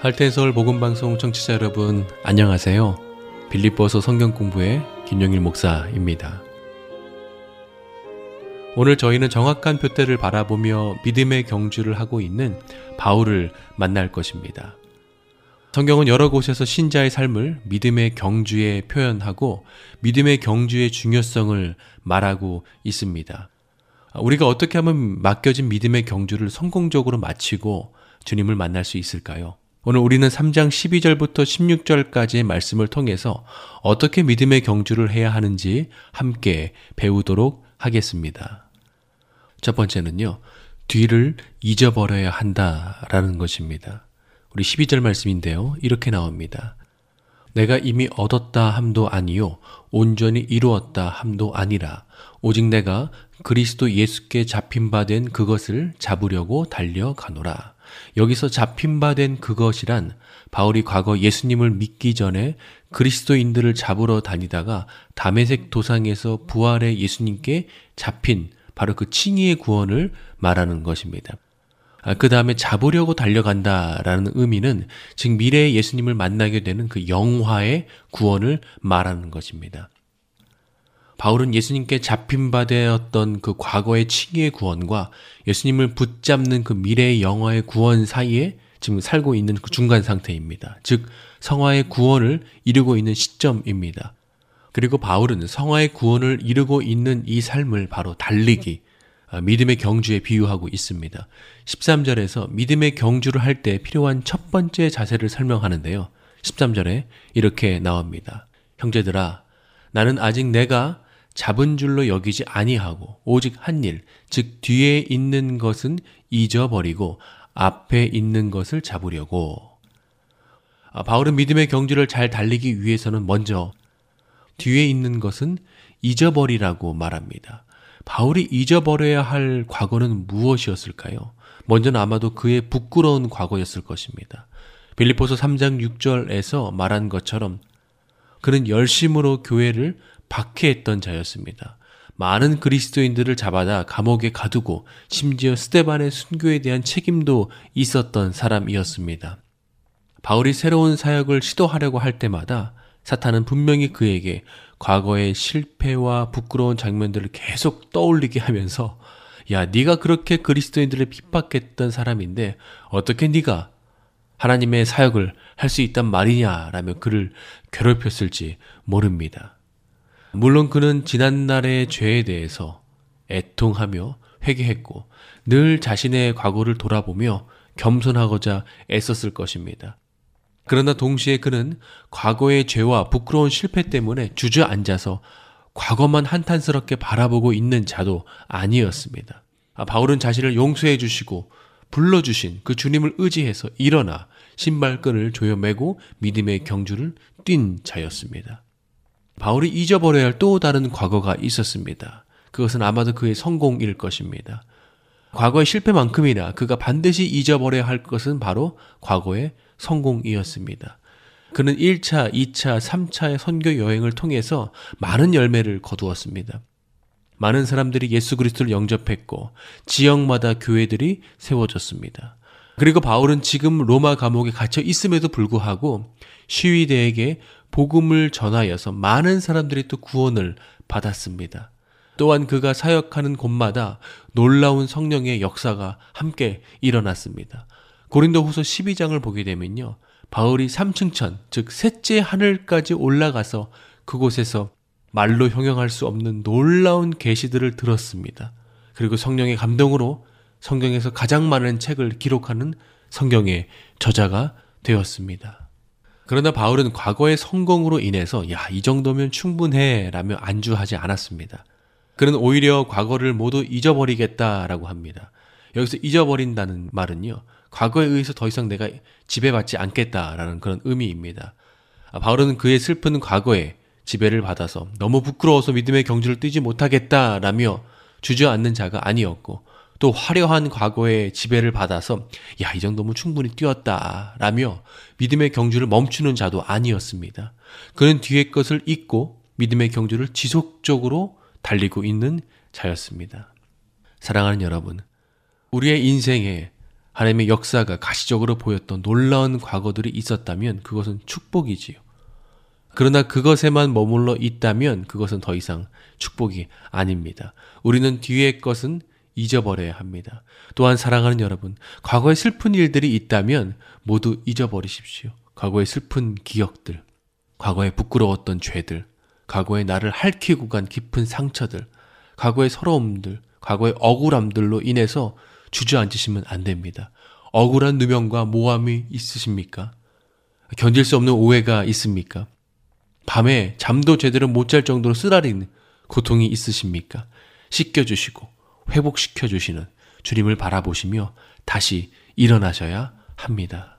할텐서울 복음방송 청취자 여러분 안녕하세요. 빌립보서 성경 공부의 김영일 목사입니다. 오늘 저희는 정확한 표대를 바라보며 믿음의 경주를 하고 있는 바울을 만날 것입니다. 성경은 여러 곳에서 신자의 삶을 믿음의 경주에 표현하고 믿음의 경주의 중요성을 말하고 있습니다. 우리가 어떻게 하면 맡겨진 믿음의 경주를 성공적으로 마치고 주님을 만날 수 있을까요? 오늘 우리는 3장 12절부터 16절까지의 말씀을 통해서 어떻게 믿음의 경주를 해야 하는지 함께 배우도록 하겠습니다. 첫 번째는요, 뒤를 잊어버려야 한다라는 것입니다. 우리 12절 말씀인데요. 이렇게 나옵니다. 내가 이미 얻었다 함도 아니요 온전히 이루었다 함도 아니라 오직 내가 그리스도 예수께 잡힌 바 된 그것을 잡으려고 달려가노라. 여기서 잡힌 바 된 그것이란 바울이 과거 예수님을 믿기 전에 그리스도인들을 잡으러 다니다가 담에색 도상에서 부활의 예수님께 잡힌 바로 그 칭의의 구원을 말하는 것입니다. 아, 그 다음에 잡으려고 달려간다라는 의미는 즉 미래의 예수님을 만나게 되는 그 영화의 구원을 말하는 것입니다. 바울은 예수님께 잡힌 바 되었던 그 과거의 칭의의 구원과 예수님을 붙잡는 그 미래의 영화의 구원 사이에 지금 살고 있는 그 중간 상태입니다. 즉 성화의 구원을 이루고 있는 시점입니다. 그리고 바울은 성화의 구원을 이루고 있는 이 삶을 바로 달리기, 아, 믿음의 경주에 비유하고 있습니다. 13절에서 믿음의 경주를 할 때 필요한 첫 번째 자세를 설명하는데요. 13절에 이렇게 나옵니다. 형제들아, 나는 아직 내가 잡은 줄로 여기지 아니하고 오직 한 일, 즉 뒤에 있는 것은 잊어버리고 앞에 있는 것을 잡으려고. 아, 바울은 믿음의 경주를 잘 달리기 위해서는 먼저 뒤에 있는 것은 잊어버리라고 말합니다. 바울이 잊어버려야 할 과거는 무엇이었을까요? 먼저는 아마도 그의 부끄러운 과거였을 것입니다. 빌리포스 3장 6절에서 말한 것처럼 그는 열심으로 교회를 박해했던 자였습니다. 많은 그리스도인들을 잡아다 감옥에 가두고 심지어 스테반의 순교에 대한 책임도 있었던 사람이었습니다. 바울이 새로운 사역을 시도하려고 할 때마다 사탄은 분명히 그에게 과거의 실패와 부끄러운 장면들을 계속 떠올리게 하면서 야, 네가 그렇게 그리스도인들을 핍박했던 사람인데 어떻게 네가 하나님의 사역을 할 수 있단 말이냐라며 그를 괴롭혔을지 모릅니다. 물론 그는 지난날의 죄에 대해서 애통하며 회개했고 늘 자신의 과거를 돌아보며 겸손하고자 애썼을 것입니다. 그러나 동시에 그는 과거의 죄와 부끄러운 실패 때문에 주저앉아서 과거만 한탄스럽게 바라보고 있는 자도 아니었습니다. 아, 바울은 자신을 용서해 주시고 불러주신 그 주님을 의지해서 일어나 신발끈을 조여매고 믿음의 경주를 뛴 자였습니다. 바울이 잊어버려야 할 또 다른 과거가 있었습니다. 그것은 아마도 그의 성공일 것입니다. 과거의 실패만큼이나 그가 반드시 잊어버려야 할 것은 바로 과거의 성공이었습니다. 그는 1차, 2차, 3차의 선교 여행을 통해서 많은 열매를 거두었습니다. 많은 사람들이 예수 그리스도를 영접했고 지역마다 교회들이 세워졌습니다. 그리고 바울은 지금 로마 감옥에 갇혀 있음에도 불구하고 시위대에게 복음을 전하여서 많은 사람들이 또 구원을 받았습니다. 또한 그가 사역하는 곳마다 놀라운 성령의 역사가 함께 일어났습니다. 고린도 후서 12장을 보게 되면요. 바울이 삼층천, 즉 셋째 하늘까지 올라가서 그곳에서 말로 형용할 수 없는 놀라운 계시들을 들었습니다. 그리고 성령의 감동으로 성경에서 가장 많은 책을 기록하는 성경의 저자가 되었습니다. 그러나 바울은 과거의 성공으로 인해서 야, 이 정도면 충분해 라며 안주하지 않았습니다. 그는 오히려 과거를 모두 잊어버리겠다라고 합니다. 여기서 잊어버린다는 말은요. 과거에 의해서 더 이상 내가 지배받지 않겠다라는 그런 의미입니다. 아, 바울은 그의 슬픈 과거에 지배를 받아서 너무 부끄러워서 믿음의 경주를 뛰지 못하겠다라며 주저앉는 자가 아니었고 또 화려한 과거의 지배를 받아서 야, 이 정도면 충분히 뛰었다라며 믿음의 경주를 멈추는 자도 아니었습니다. 그는 뒤의 것을 잊고 믿음의 경주를 지속적으로 달리고 있는 자였습니다. 사랑하는 여러분, 우리의 인생에 하나님의 역사가 가시적으로 보였던 놀라운 과거들이 있었다면 그것은 축복이지요. 그러나 그것에만 머물러 있다면 그것은 더 이상 축복이 아닙니다. 우리는 뒤의 것은 잊어버려야 합니다. 또한 사랑하는 여러분, 과거에 슬픈 일들이 있다면 모두 잊어버리십시오. 과거의 슬픈 기억들, 과거에 부끄러웠던 죄들, 과거에 나를 핥히고 간 깊은 상처들, 과거의 서러움들, 과거의 억울함들로 인해서 주저앉으시면 안 됩니다. 억울한 누명과 모함이 있으십니까? 견딜 수 없는 오해가 있습니까? 밤에 잠도 제대로 못 잘 정도로 쓰라리는 고통이 있으십니까? 씻겨주시고 회복시켜주시는 주님을 바라보시며 다시 일어나셔야 합니다.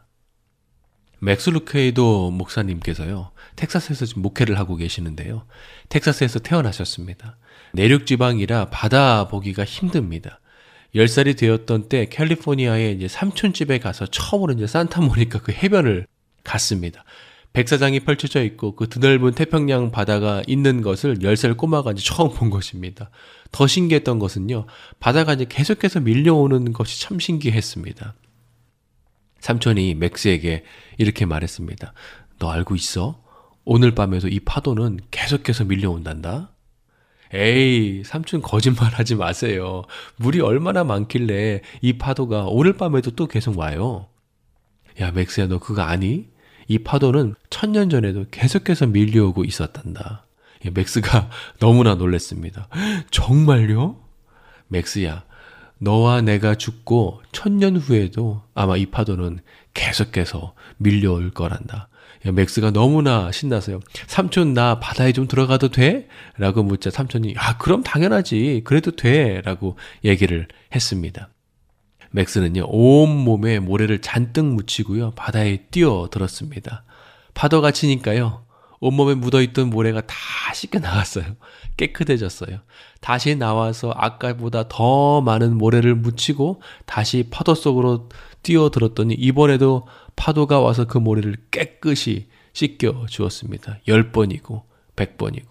맥스 루케이도 목사님께서요, 텍사스에서 지금 목회를 하고 계시는데요. 텍사스에서 태어나셨습니다. 내륙 지방이라 바다 보기가 힘듭니다. 10살이 되었던 때 캘리포니아의 이제 삼촌 집에 가서 처음으로 이제 산타모니카 그 해변을 갔습니다. 백사장이 펼쳐져 있고 그 드넓은 태평양 바다가 있는 것을 10살 꼬마가 이제 처음 본 것입니다. 더 신기했던 것은요. 바다가 이제 계속해서 밀려오는 것이 참 신기했습니다. 삼촌이 맥스에게 이렇게 말했습니다. 너 알고 있어? 오늘 밤에도 이 파도는 계속해서 밀려온단다. 에이, 삼촌 거짓말 하지 마세요. 물이 얼마나 많길래 이 파도가 오늘 밤에도 또 계속 와요. 야, 맥스야, 너 그거 아니? 이 파도는 천년 전에도 계속해서 밀려오고 있었단다. 맥스가 너무나 놀랬습니다. 정말요? 맥스야, 너와 내가 죽고 천년 후에도 아마 이 파도는 계속해서 밀려올 거란다. 맥스가 너무나 신나서요. 삼촌 나 바다에 좀 들어가도 돼? 라고 묻자 삼촌이 아 그럼 당연하지 그래도 돼 라고 얘기를 했습니다. 맥스는요 온몸에 모래를 잔뜩 묻히고요 바다에 뛰어들었습니다. 파도가 치니까요 온몸에 묻어있던 모래가 다 씻겨 나갔어요. 깨끗해졌어요. 다시 나와서 아까보다 더 많은 모래를 묻히고 다시 파도 속으로 뛰어들었더니 이번에도 파도가 와서 그 모래를 깨끗이 씻겨 주었습니다. 10번이고 100번이고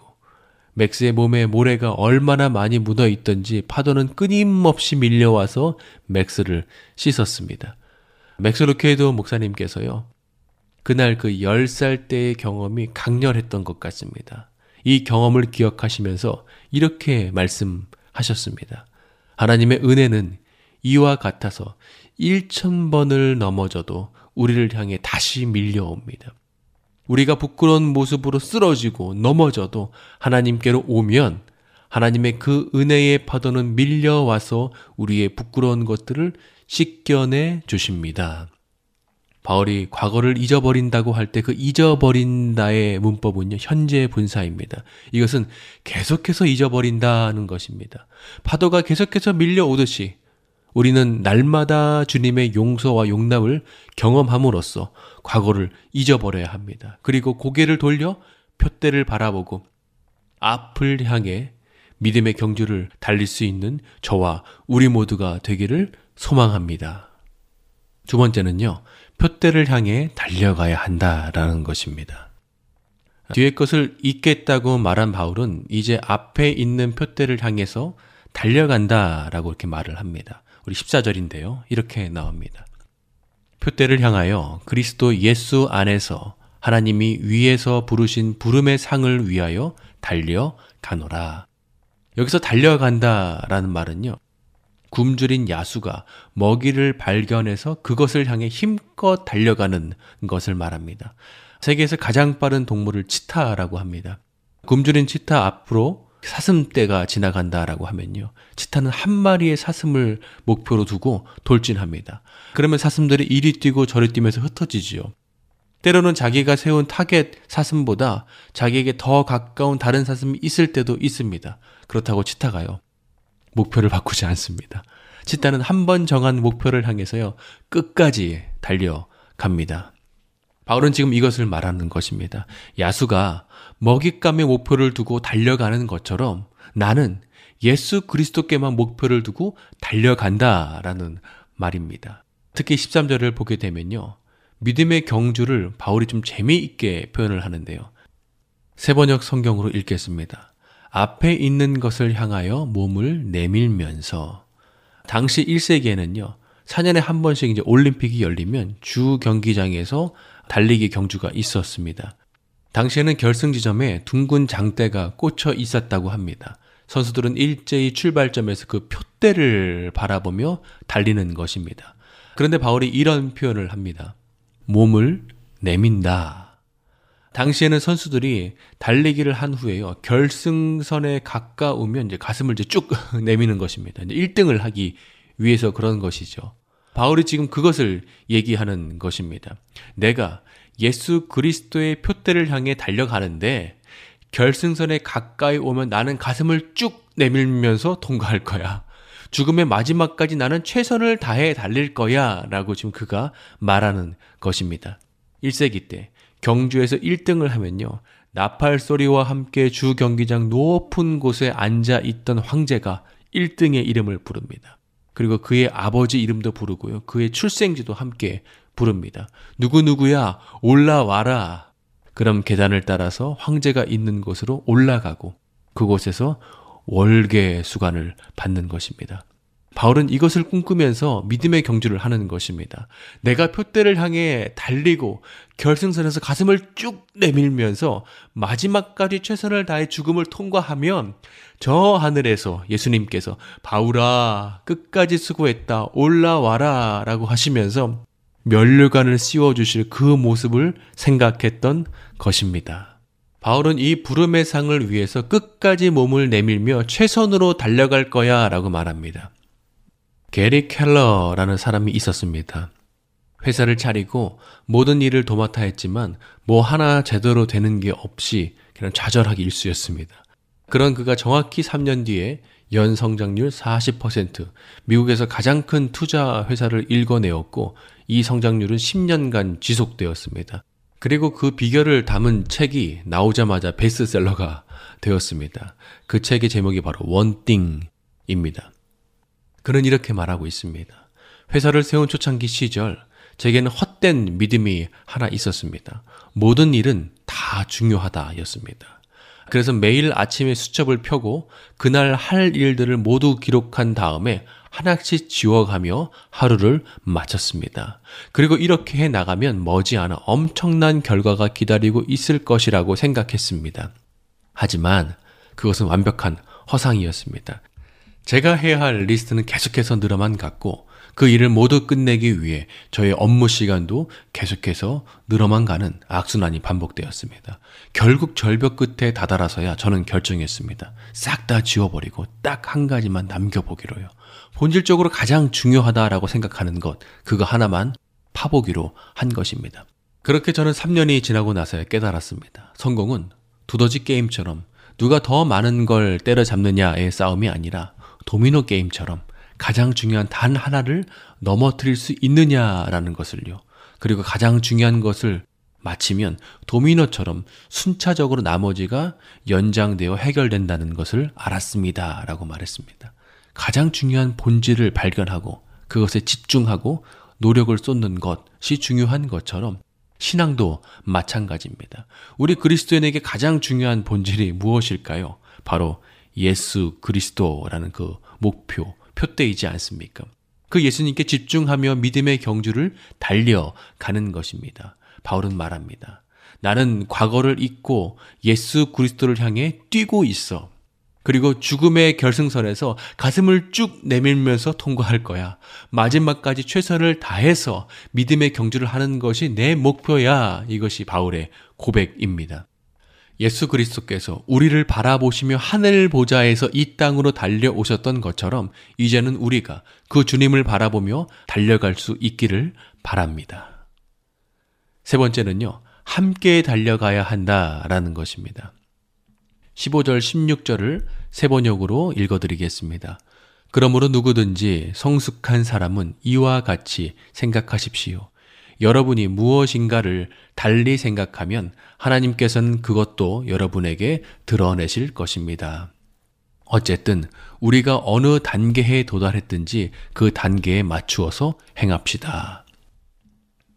맥스의 몸에 모래가 얼마나 많이 묻어 있던지 파도는 끊임없이 밀려와서 맥스를 씻었습니다. 맥스 루케이도 목사님께서요. 그날 그 10살 때의 경험이 강렬했던 것 같습니다. 이 경험을 기억하시면서 이렇게 말씀하셨습니다. 하나님의 은혜는 이와 같아서 1천번을 넘어져도 우리를 향해 다시 밀려옵니다. 우리가 부끄러운 모습으로 쓰러지고 넘어져도 하나님께로 오면 하나님의 그 은혜의 파도는 밀려와서 우리의 부끄러운 것들을 씻겨내 주십니다. 바울이 과거를 잊어버린다고 할 때 그 잊어버린다의 문법은요, 현재 분사입니다. 이것은 계속해서 잊어버린다는 것입니다. 파도가 계속해서 밀려오듯이 우리는 날마다 주님의 용서와 용납을 경험함으로써 과거를 잊어버려야 합니다. 그리고 고개를 돌려 표대를 바라보고 앞을 향해 믿음의 경주를 달릴 수 있는 저와 우리 모두가 되기를 소망합니다. 두 번째는요, 표대를 향해 달려가야 한다라는 것입니다. 뒤에 것을 잊겠다고 말한 바울은 이제 앞에 있는 표대를 향해서 달려간다라고 이렇게 말을 합니다. 우리 14절인데요. 이렇게 나옵니다. 표대를 향하여 그리스도 예수 안에서 하나님이 위에서 부르신 부름의 상을 위하여 달려 가노라. 여기서 달려간다라는 말은요. 굶주린 야수가 먹이를 발견해서 그것을 향해 힘껏 달려가는 것을 말합니다. 세계에서 가장 빠른 동물을 치타라고 합니다. 굶주린 치타 앞으로 사슴떼가 지나간다라고 하면요. 치타는 한 마리의 사슴을 목표로 두고 돌진합니다. 그러면 사슴들이 이리 뛰고 저리 뛰면서 흩어지지요. 때로는 자기가 세운 타겟 사슴보다 자기에게 더 가까운 다른 사슴이 있을 때도 있습니다. 그렇다고 치타가요. 목표를 바꾸지 않습니다. 치타는 한 번 정한 목표를 향해서요. 끝까지 달려갑니다. 바울은 지금 이것을 말하는 것입니다. 야수가 먹잇감의 목표를 두고 달려가는 것처럼 나는 예수 그리스도께만 목표를 두고 달려간다라는 말입니다. 특히 13절을 보게 되면요. 믿음의 경주를 바울이 좀 재미있게 표현을 하는데요. 세번역 성경으로 읽겠습니다. 앞에 있는 것을 향하여 몸을 내밀면서 당시 1세기에는요. 4년에 한 번씩 이제 올림픽이 열리면 주 경기장에서 달리기 경주가 있었습니다. 당시에는 결승 지점에 둥근 장대가 꽂혀 있었다고 합니다. 선수들은 일제히 출발점에서 그 표대를 바라보며 달리는 것입니다. 그런데 바울이 이런 표현을 합니다. 몸을 내민다. 당시에는 선수들이 달리기를 한 후에요. 결승선에 가까우면 이제 가슴을 이제 쭉 내미는 것입니다. 이제 1등을 하기 위해서 그런 것이죠. 바울이 지금 그것을 얘기하는 것입니다. 내가 예수 그리스도의 표대를 향해 달려가는데 결승선에 가까이 오면 나는 가슴을 쭉 내밀면서 통과할 거야. 죽음의 마지막까지 나는 최선을 다해 달릴 거야. 라고 지금 그가 말하는 것입니다. 1세기 때 경주에서 1등을 하면요. 나팔 소리와 함께 주 경기장 높은 곳에 앉아 있던 황제가 1등의 이름을 부릅니다. 그리고 그의 아버지 이름도 부르고요. 그의 출생지도 함께 부릅니다. 누구누구야, 올라와라. 그럼 계단을 따라서 황제가 있는 곳으로 올라가고 그곳에서 월계 수관을 받는 것입니다. 바울은 이것을 꿈꾸면서 믿음의 경주를 하는 것입니다. 내가 표대를 향해 달리고 결승선에서 가슴을 쭉 내밀면서 마지막까지 최선을 다해 죽음을 통과하면 저 하늘에서 예수님께서 바울아 끝까지 수고했다 올라와라 라고 하시면서 멸류관을 씌워주실 그 모습을 생각했던 것입니다. 바울은 이 부름의 상을 위해서 끝까지 몸을 내밀며 최선으로 달려갈 거야 라고 말합니다. 게리 켈러라는 사람이 있었습니다. 회사를 차리고 모든 일을 도맡아 했지만 뭐 하나 제대로 되는 게 없이 그냥 좌절하기 일쑤였습니다. 그런 그가 정확히 3년 뒤에 연 성장률 40%, 미국에서 가장 큰 투자 회사를 일궈내었고 이 성장률은 10년간 지속되었습니다. 그리고 그 비결을 담은 책이 나오자마자 베스트셀러가 되었습니다. 그 책의 제목이 바로 원띵입니다. 그는 이렇게 말하고 있습니다. 회사를 세운 초창기 시절 제게는 헛된 믿음이 하나 있었습니다. 모든 일은 다 중요하다였습니다. 그래서 매일 아침에 수첩을 펴고 그날 할 일들을 모두 기록한 다음에 하나씩 지워가며 하루를 마쳤습니다. 그리고 이렇게 해 나가면 머지않아 엄청난 결과가 기다리고 있을 것이라고 생각했습니다. 하지만 그것은 완벽한 허상이었습니다. 제가 해야 할 리스트는 계속해서 늘어만 갔고 그 일을 모두 끝내기 위해 저의 업무 시간도 계속해서 늘어만 가는 악순환이 반복되었습니다. 결국 절벽 끝에 다다라서야 저는 결정했습니다. 싹 다 지워버리고 딱 한 가지만 남겨보기로요. 본질적으로 가장 중요하다라고 생각하는 것, 그거 하나만 파보기로 한 것입니다. 그렇게 저는 3년이 지나고 나서야 깨달았습니다. 성공은 두더지 게임처럼 누가 더 많은 걸 때려잡느냐의 싸움이 아니라 도미노 게임처럼 가장 중요한 단 하나를 넘어뜨릴 수 있느냐라는 것을요. 그리고 가장 중요한 것을 마치면 도미노처럼 순차적으로 나머지가 연장되어 해결된다는 것을 알았습니다. 라고 말했습니다. 가장 중요한 본질을 발견하고 그것에 집중하고 노력을 쏟는 것이 중요한 것처럼 신앙도 마찬가지입니다. 우리 그리스도인에게 가장 중요한 본질이 무엇일까요? 바로 예수 그리스도라는 그 목표, 표대이지 않습니까? 그 예수님께 집중하며 믿음의 경주를 달려가는 것입니다. 바울은 말합니다. 나는 과거를 잊고 예수 그리스도를 향해 뛰고 있어. 그리고 죽음의 결승선에서 가슴을 쭉 내밀면서 통과할 거야. 마지막까지 최선을 다해서 믿음의 경주를 하는 것이 내 목표야. 이것이 바울의 고백입니다. 예수 그리스도께서 우리를 바라보시며 하늘 보좌에서 이 땅으로 달려오셨던 것처럼 이제는 우리가 그 주님을 바라보며 달려갈 수 있기를 바랍니다. 세 번째는요, 함께 달려가야 한다라는 것입니다. 15절, 16절을 세 번역으로 읽어드리겠습니다. 그러므로 누구든지 성숙한 사람은 이와 같이 생각하십시오. 여러분이 무엇인가를 달리 생각하면 하나님께서는 그것도 여러분에게 드러내실 것입니다. 어쨌든 우리가 어느 단계에 도달했든지 그 단계에 맞추어서 행합시다.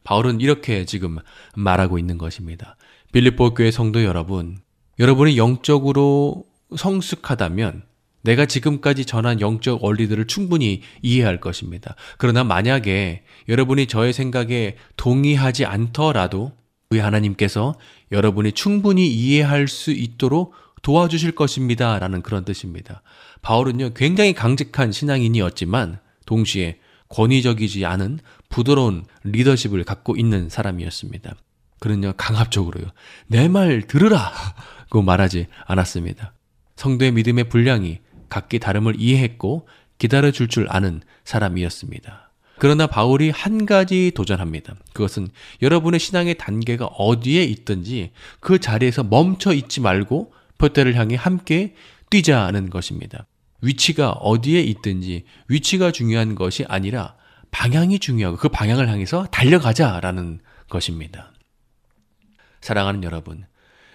바울은 이렇게 지금 말하고 있는 것입니다. 빌립보 교회 성도 여러분, 여러분이 영적으로 성숙하다면 내가 지금까지 전한 영적 원리들을 충분히 이해할 것입니다. 그러나 만약에 여러분이 저의 생각에 동의하지 않더라도 우리 하나님께서 여러분이 충분히 이해할 수 있도록 도와주실 것입니다. 라는 그런 뜻입니다. 바울은요, 굉장히 강직한 신앙인이었지만 동시에 권위적이지 않은 부드러운 리더십을 갖고 있는 사람이었습니다. 그는요, 강압적으로요, 내 말 들으라! 고 말하지 않았습니다. 성도의 믿음의 분량이 각기 다름을 이해했고 기다려 줄 줄 아는 사람이었습니다. 그러나 바울이 한 가지 도전합니다. 그것은 여러분의 신앙의 단계가 어디에 있든지 그 자리에서 멈춰 있지 말고 표대를 향해 함께 뛰자는 것입니다. 위치가 어디에 있든지 위치가 중요한 것이 아니라 방향이 중요하고 그 방향을 향해서 달려가자라는 것입니다. 사랑하는 여러분,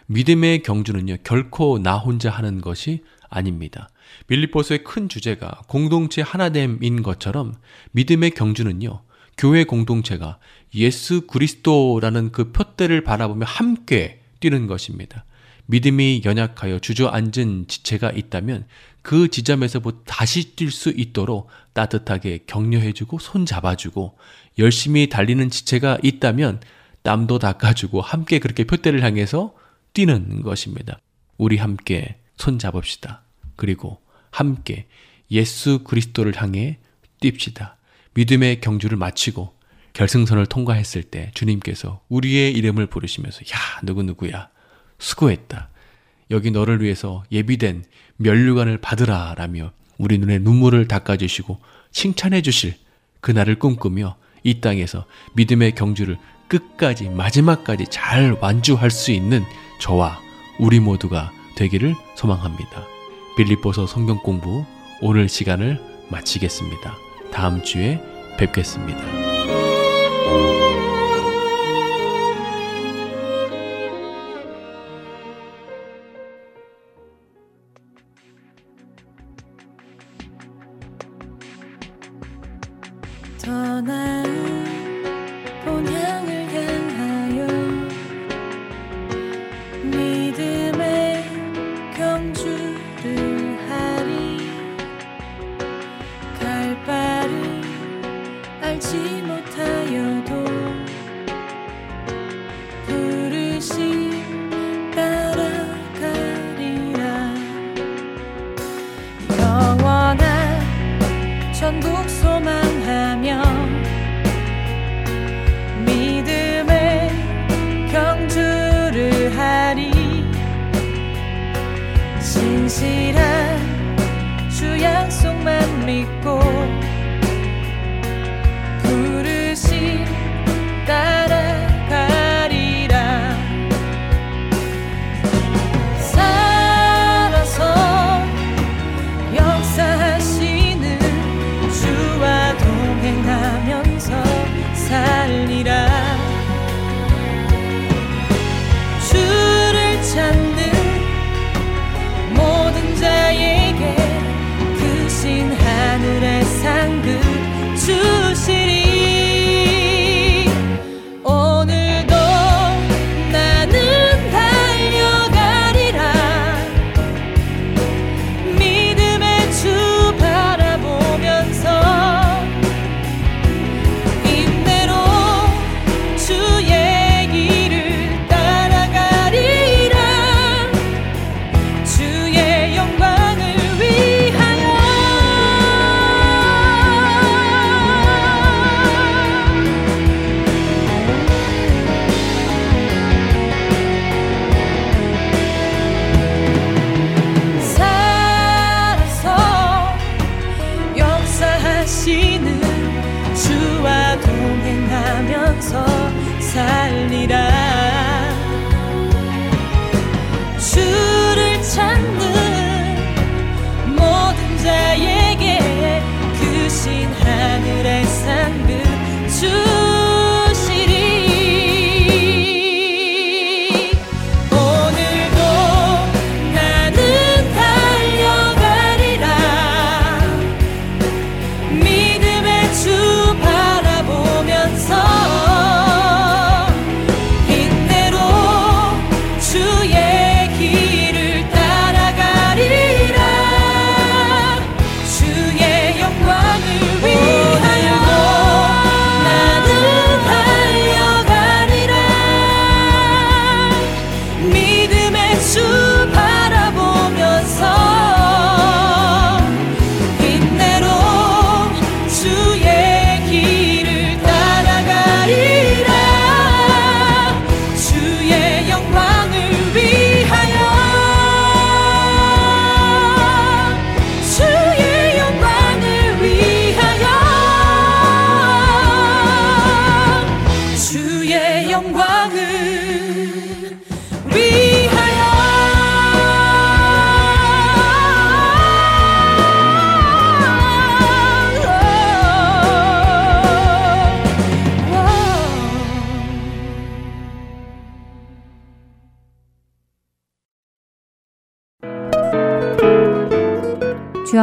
믿음의 경주는요, 결코 나 혼자 하는 것이 아닙니다. 빌립보서의 큰 주제가 공동체 하나됨인 것처럼 믿음의 경주는요, 교회 공동체가 예수 그리스도라는 그 표대를 바라보며 함께 뛰는 것입니다. 믿음이 연약하여 주저앉은 지체가 있다면 그 지점에서부터 다시 뛸 수 있도록 따뜻하게 격려해주고 손잡아주고 열심히 달리는 지체가 있다면 땀도 닦아주고 함께 그렇게 표대를 향해서 뛰는 것입니다. 우리 함께 손잡읍시다. 그리고 함께 예수 그리스도를 향해 뜁시다. 믿음의 경주를 마치고 결승선을 통과했을 때 주님께서 우리의 이름을 부르시면서 야 누구누구야 수고했다. 여기 너를 위해서 예비된 면류관을 받으라 라며 우리 눈에 눈물을 닦아주시고 칭찬해 주실 그날을 꿈꾸며 이 땅에서 믿음의 경주를 끝까지 마지막까지 잘 완주할 수 있는 저와 우리 모두가 되기를 소망합니다. 빌립보서 성경 공부 오늘 시간을 마치겠습니다. 다음 주에 뵙겠습니다.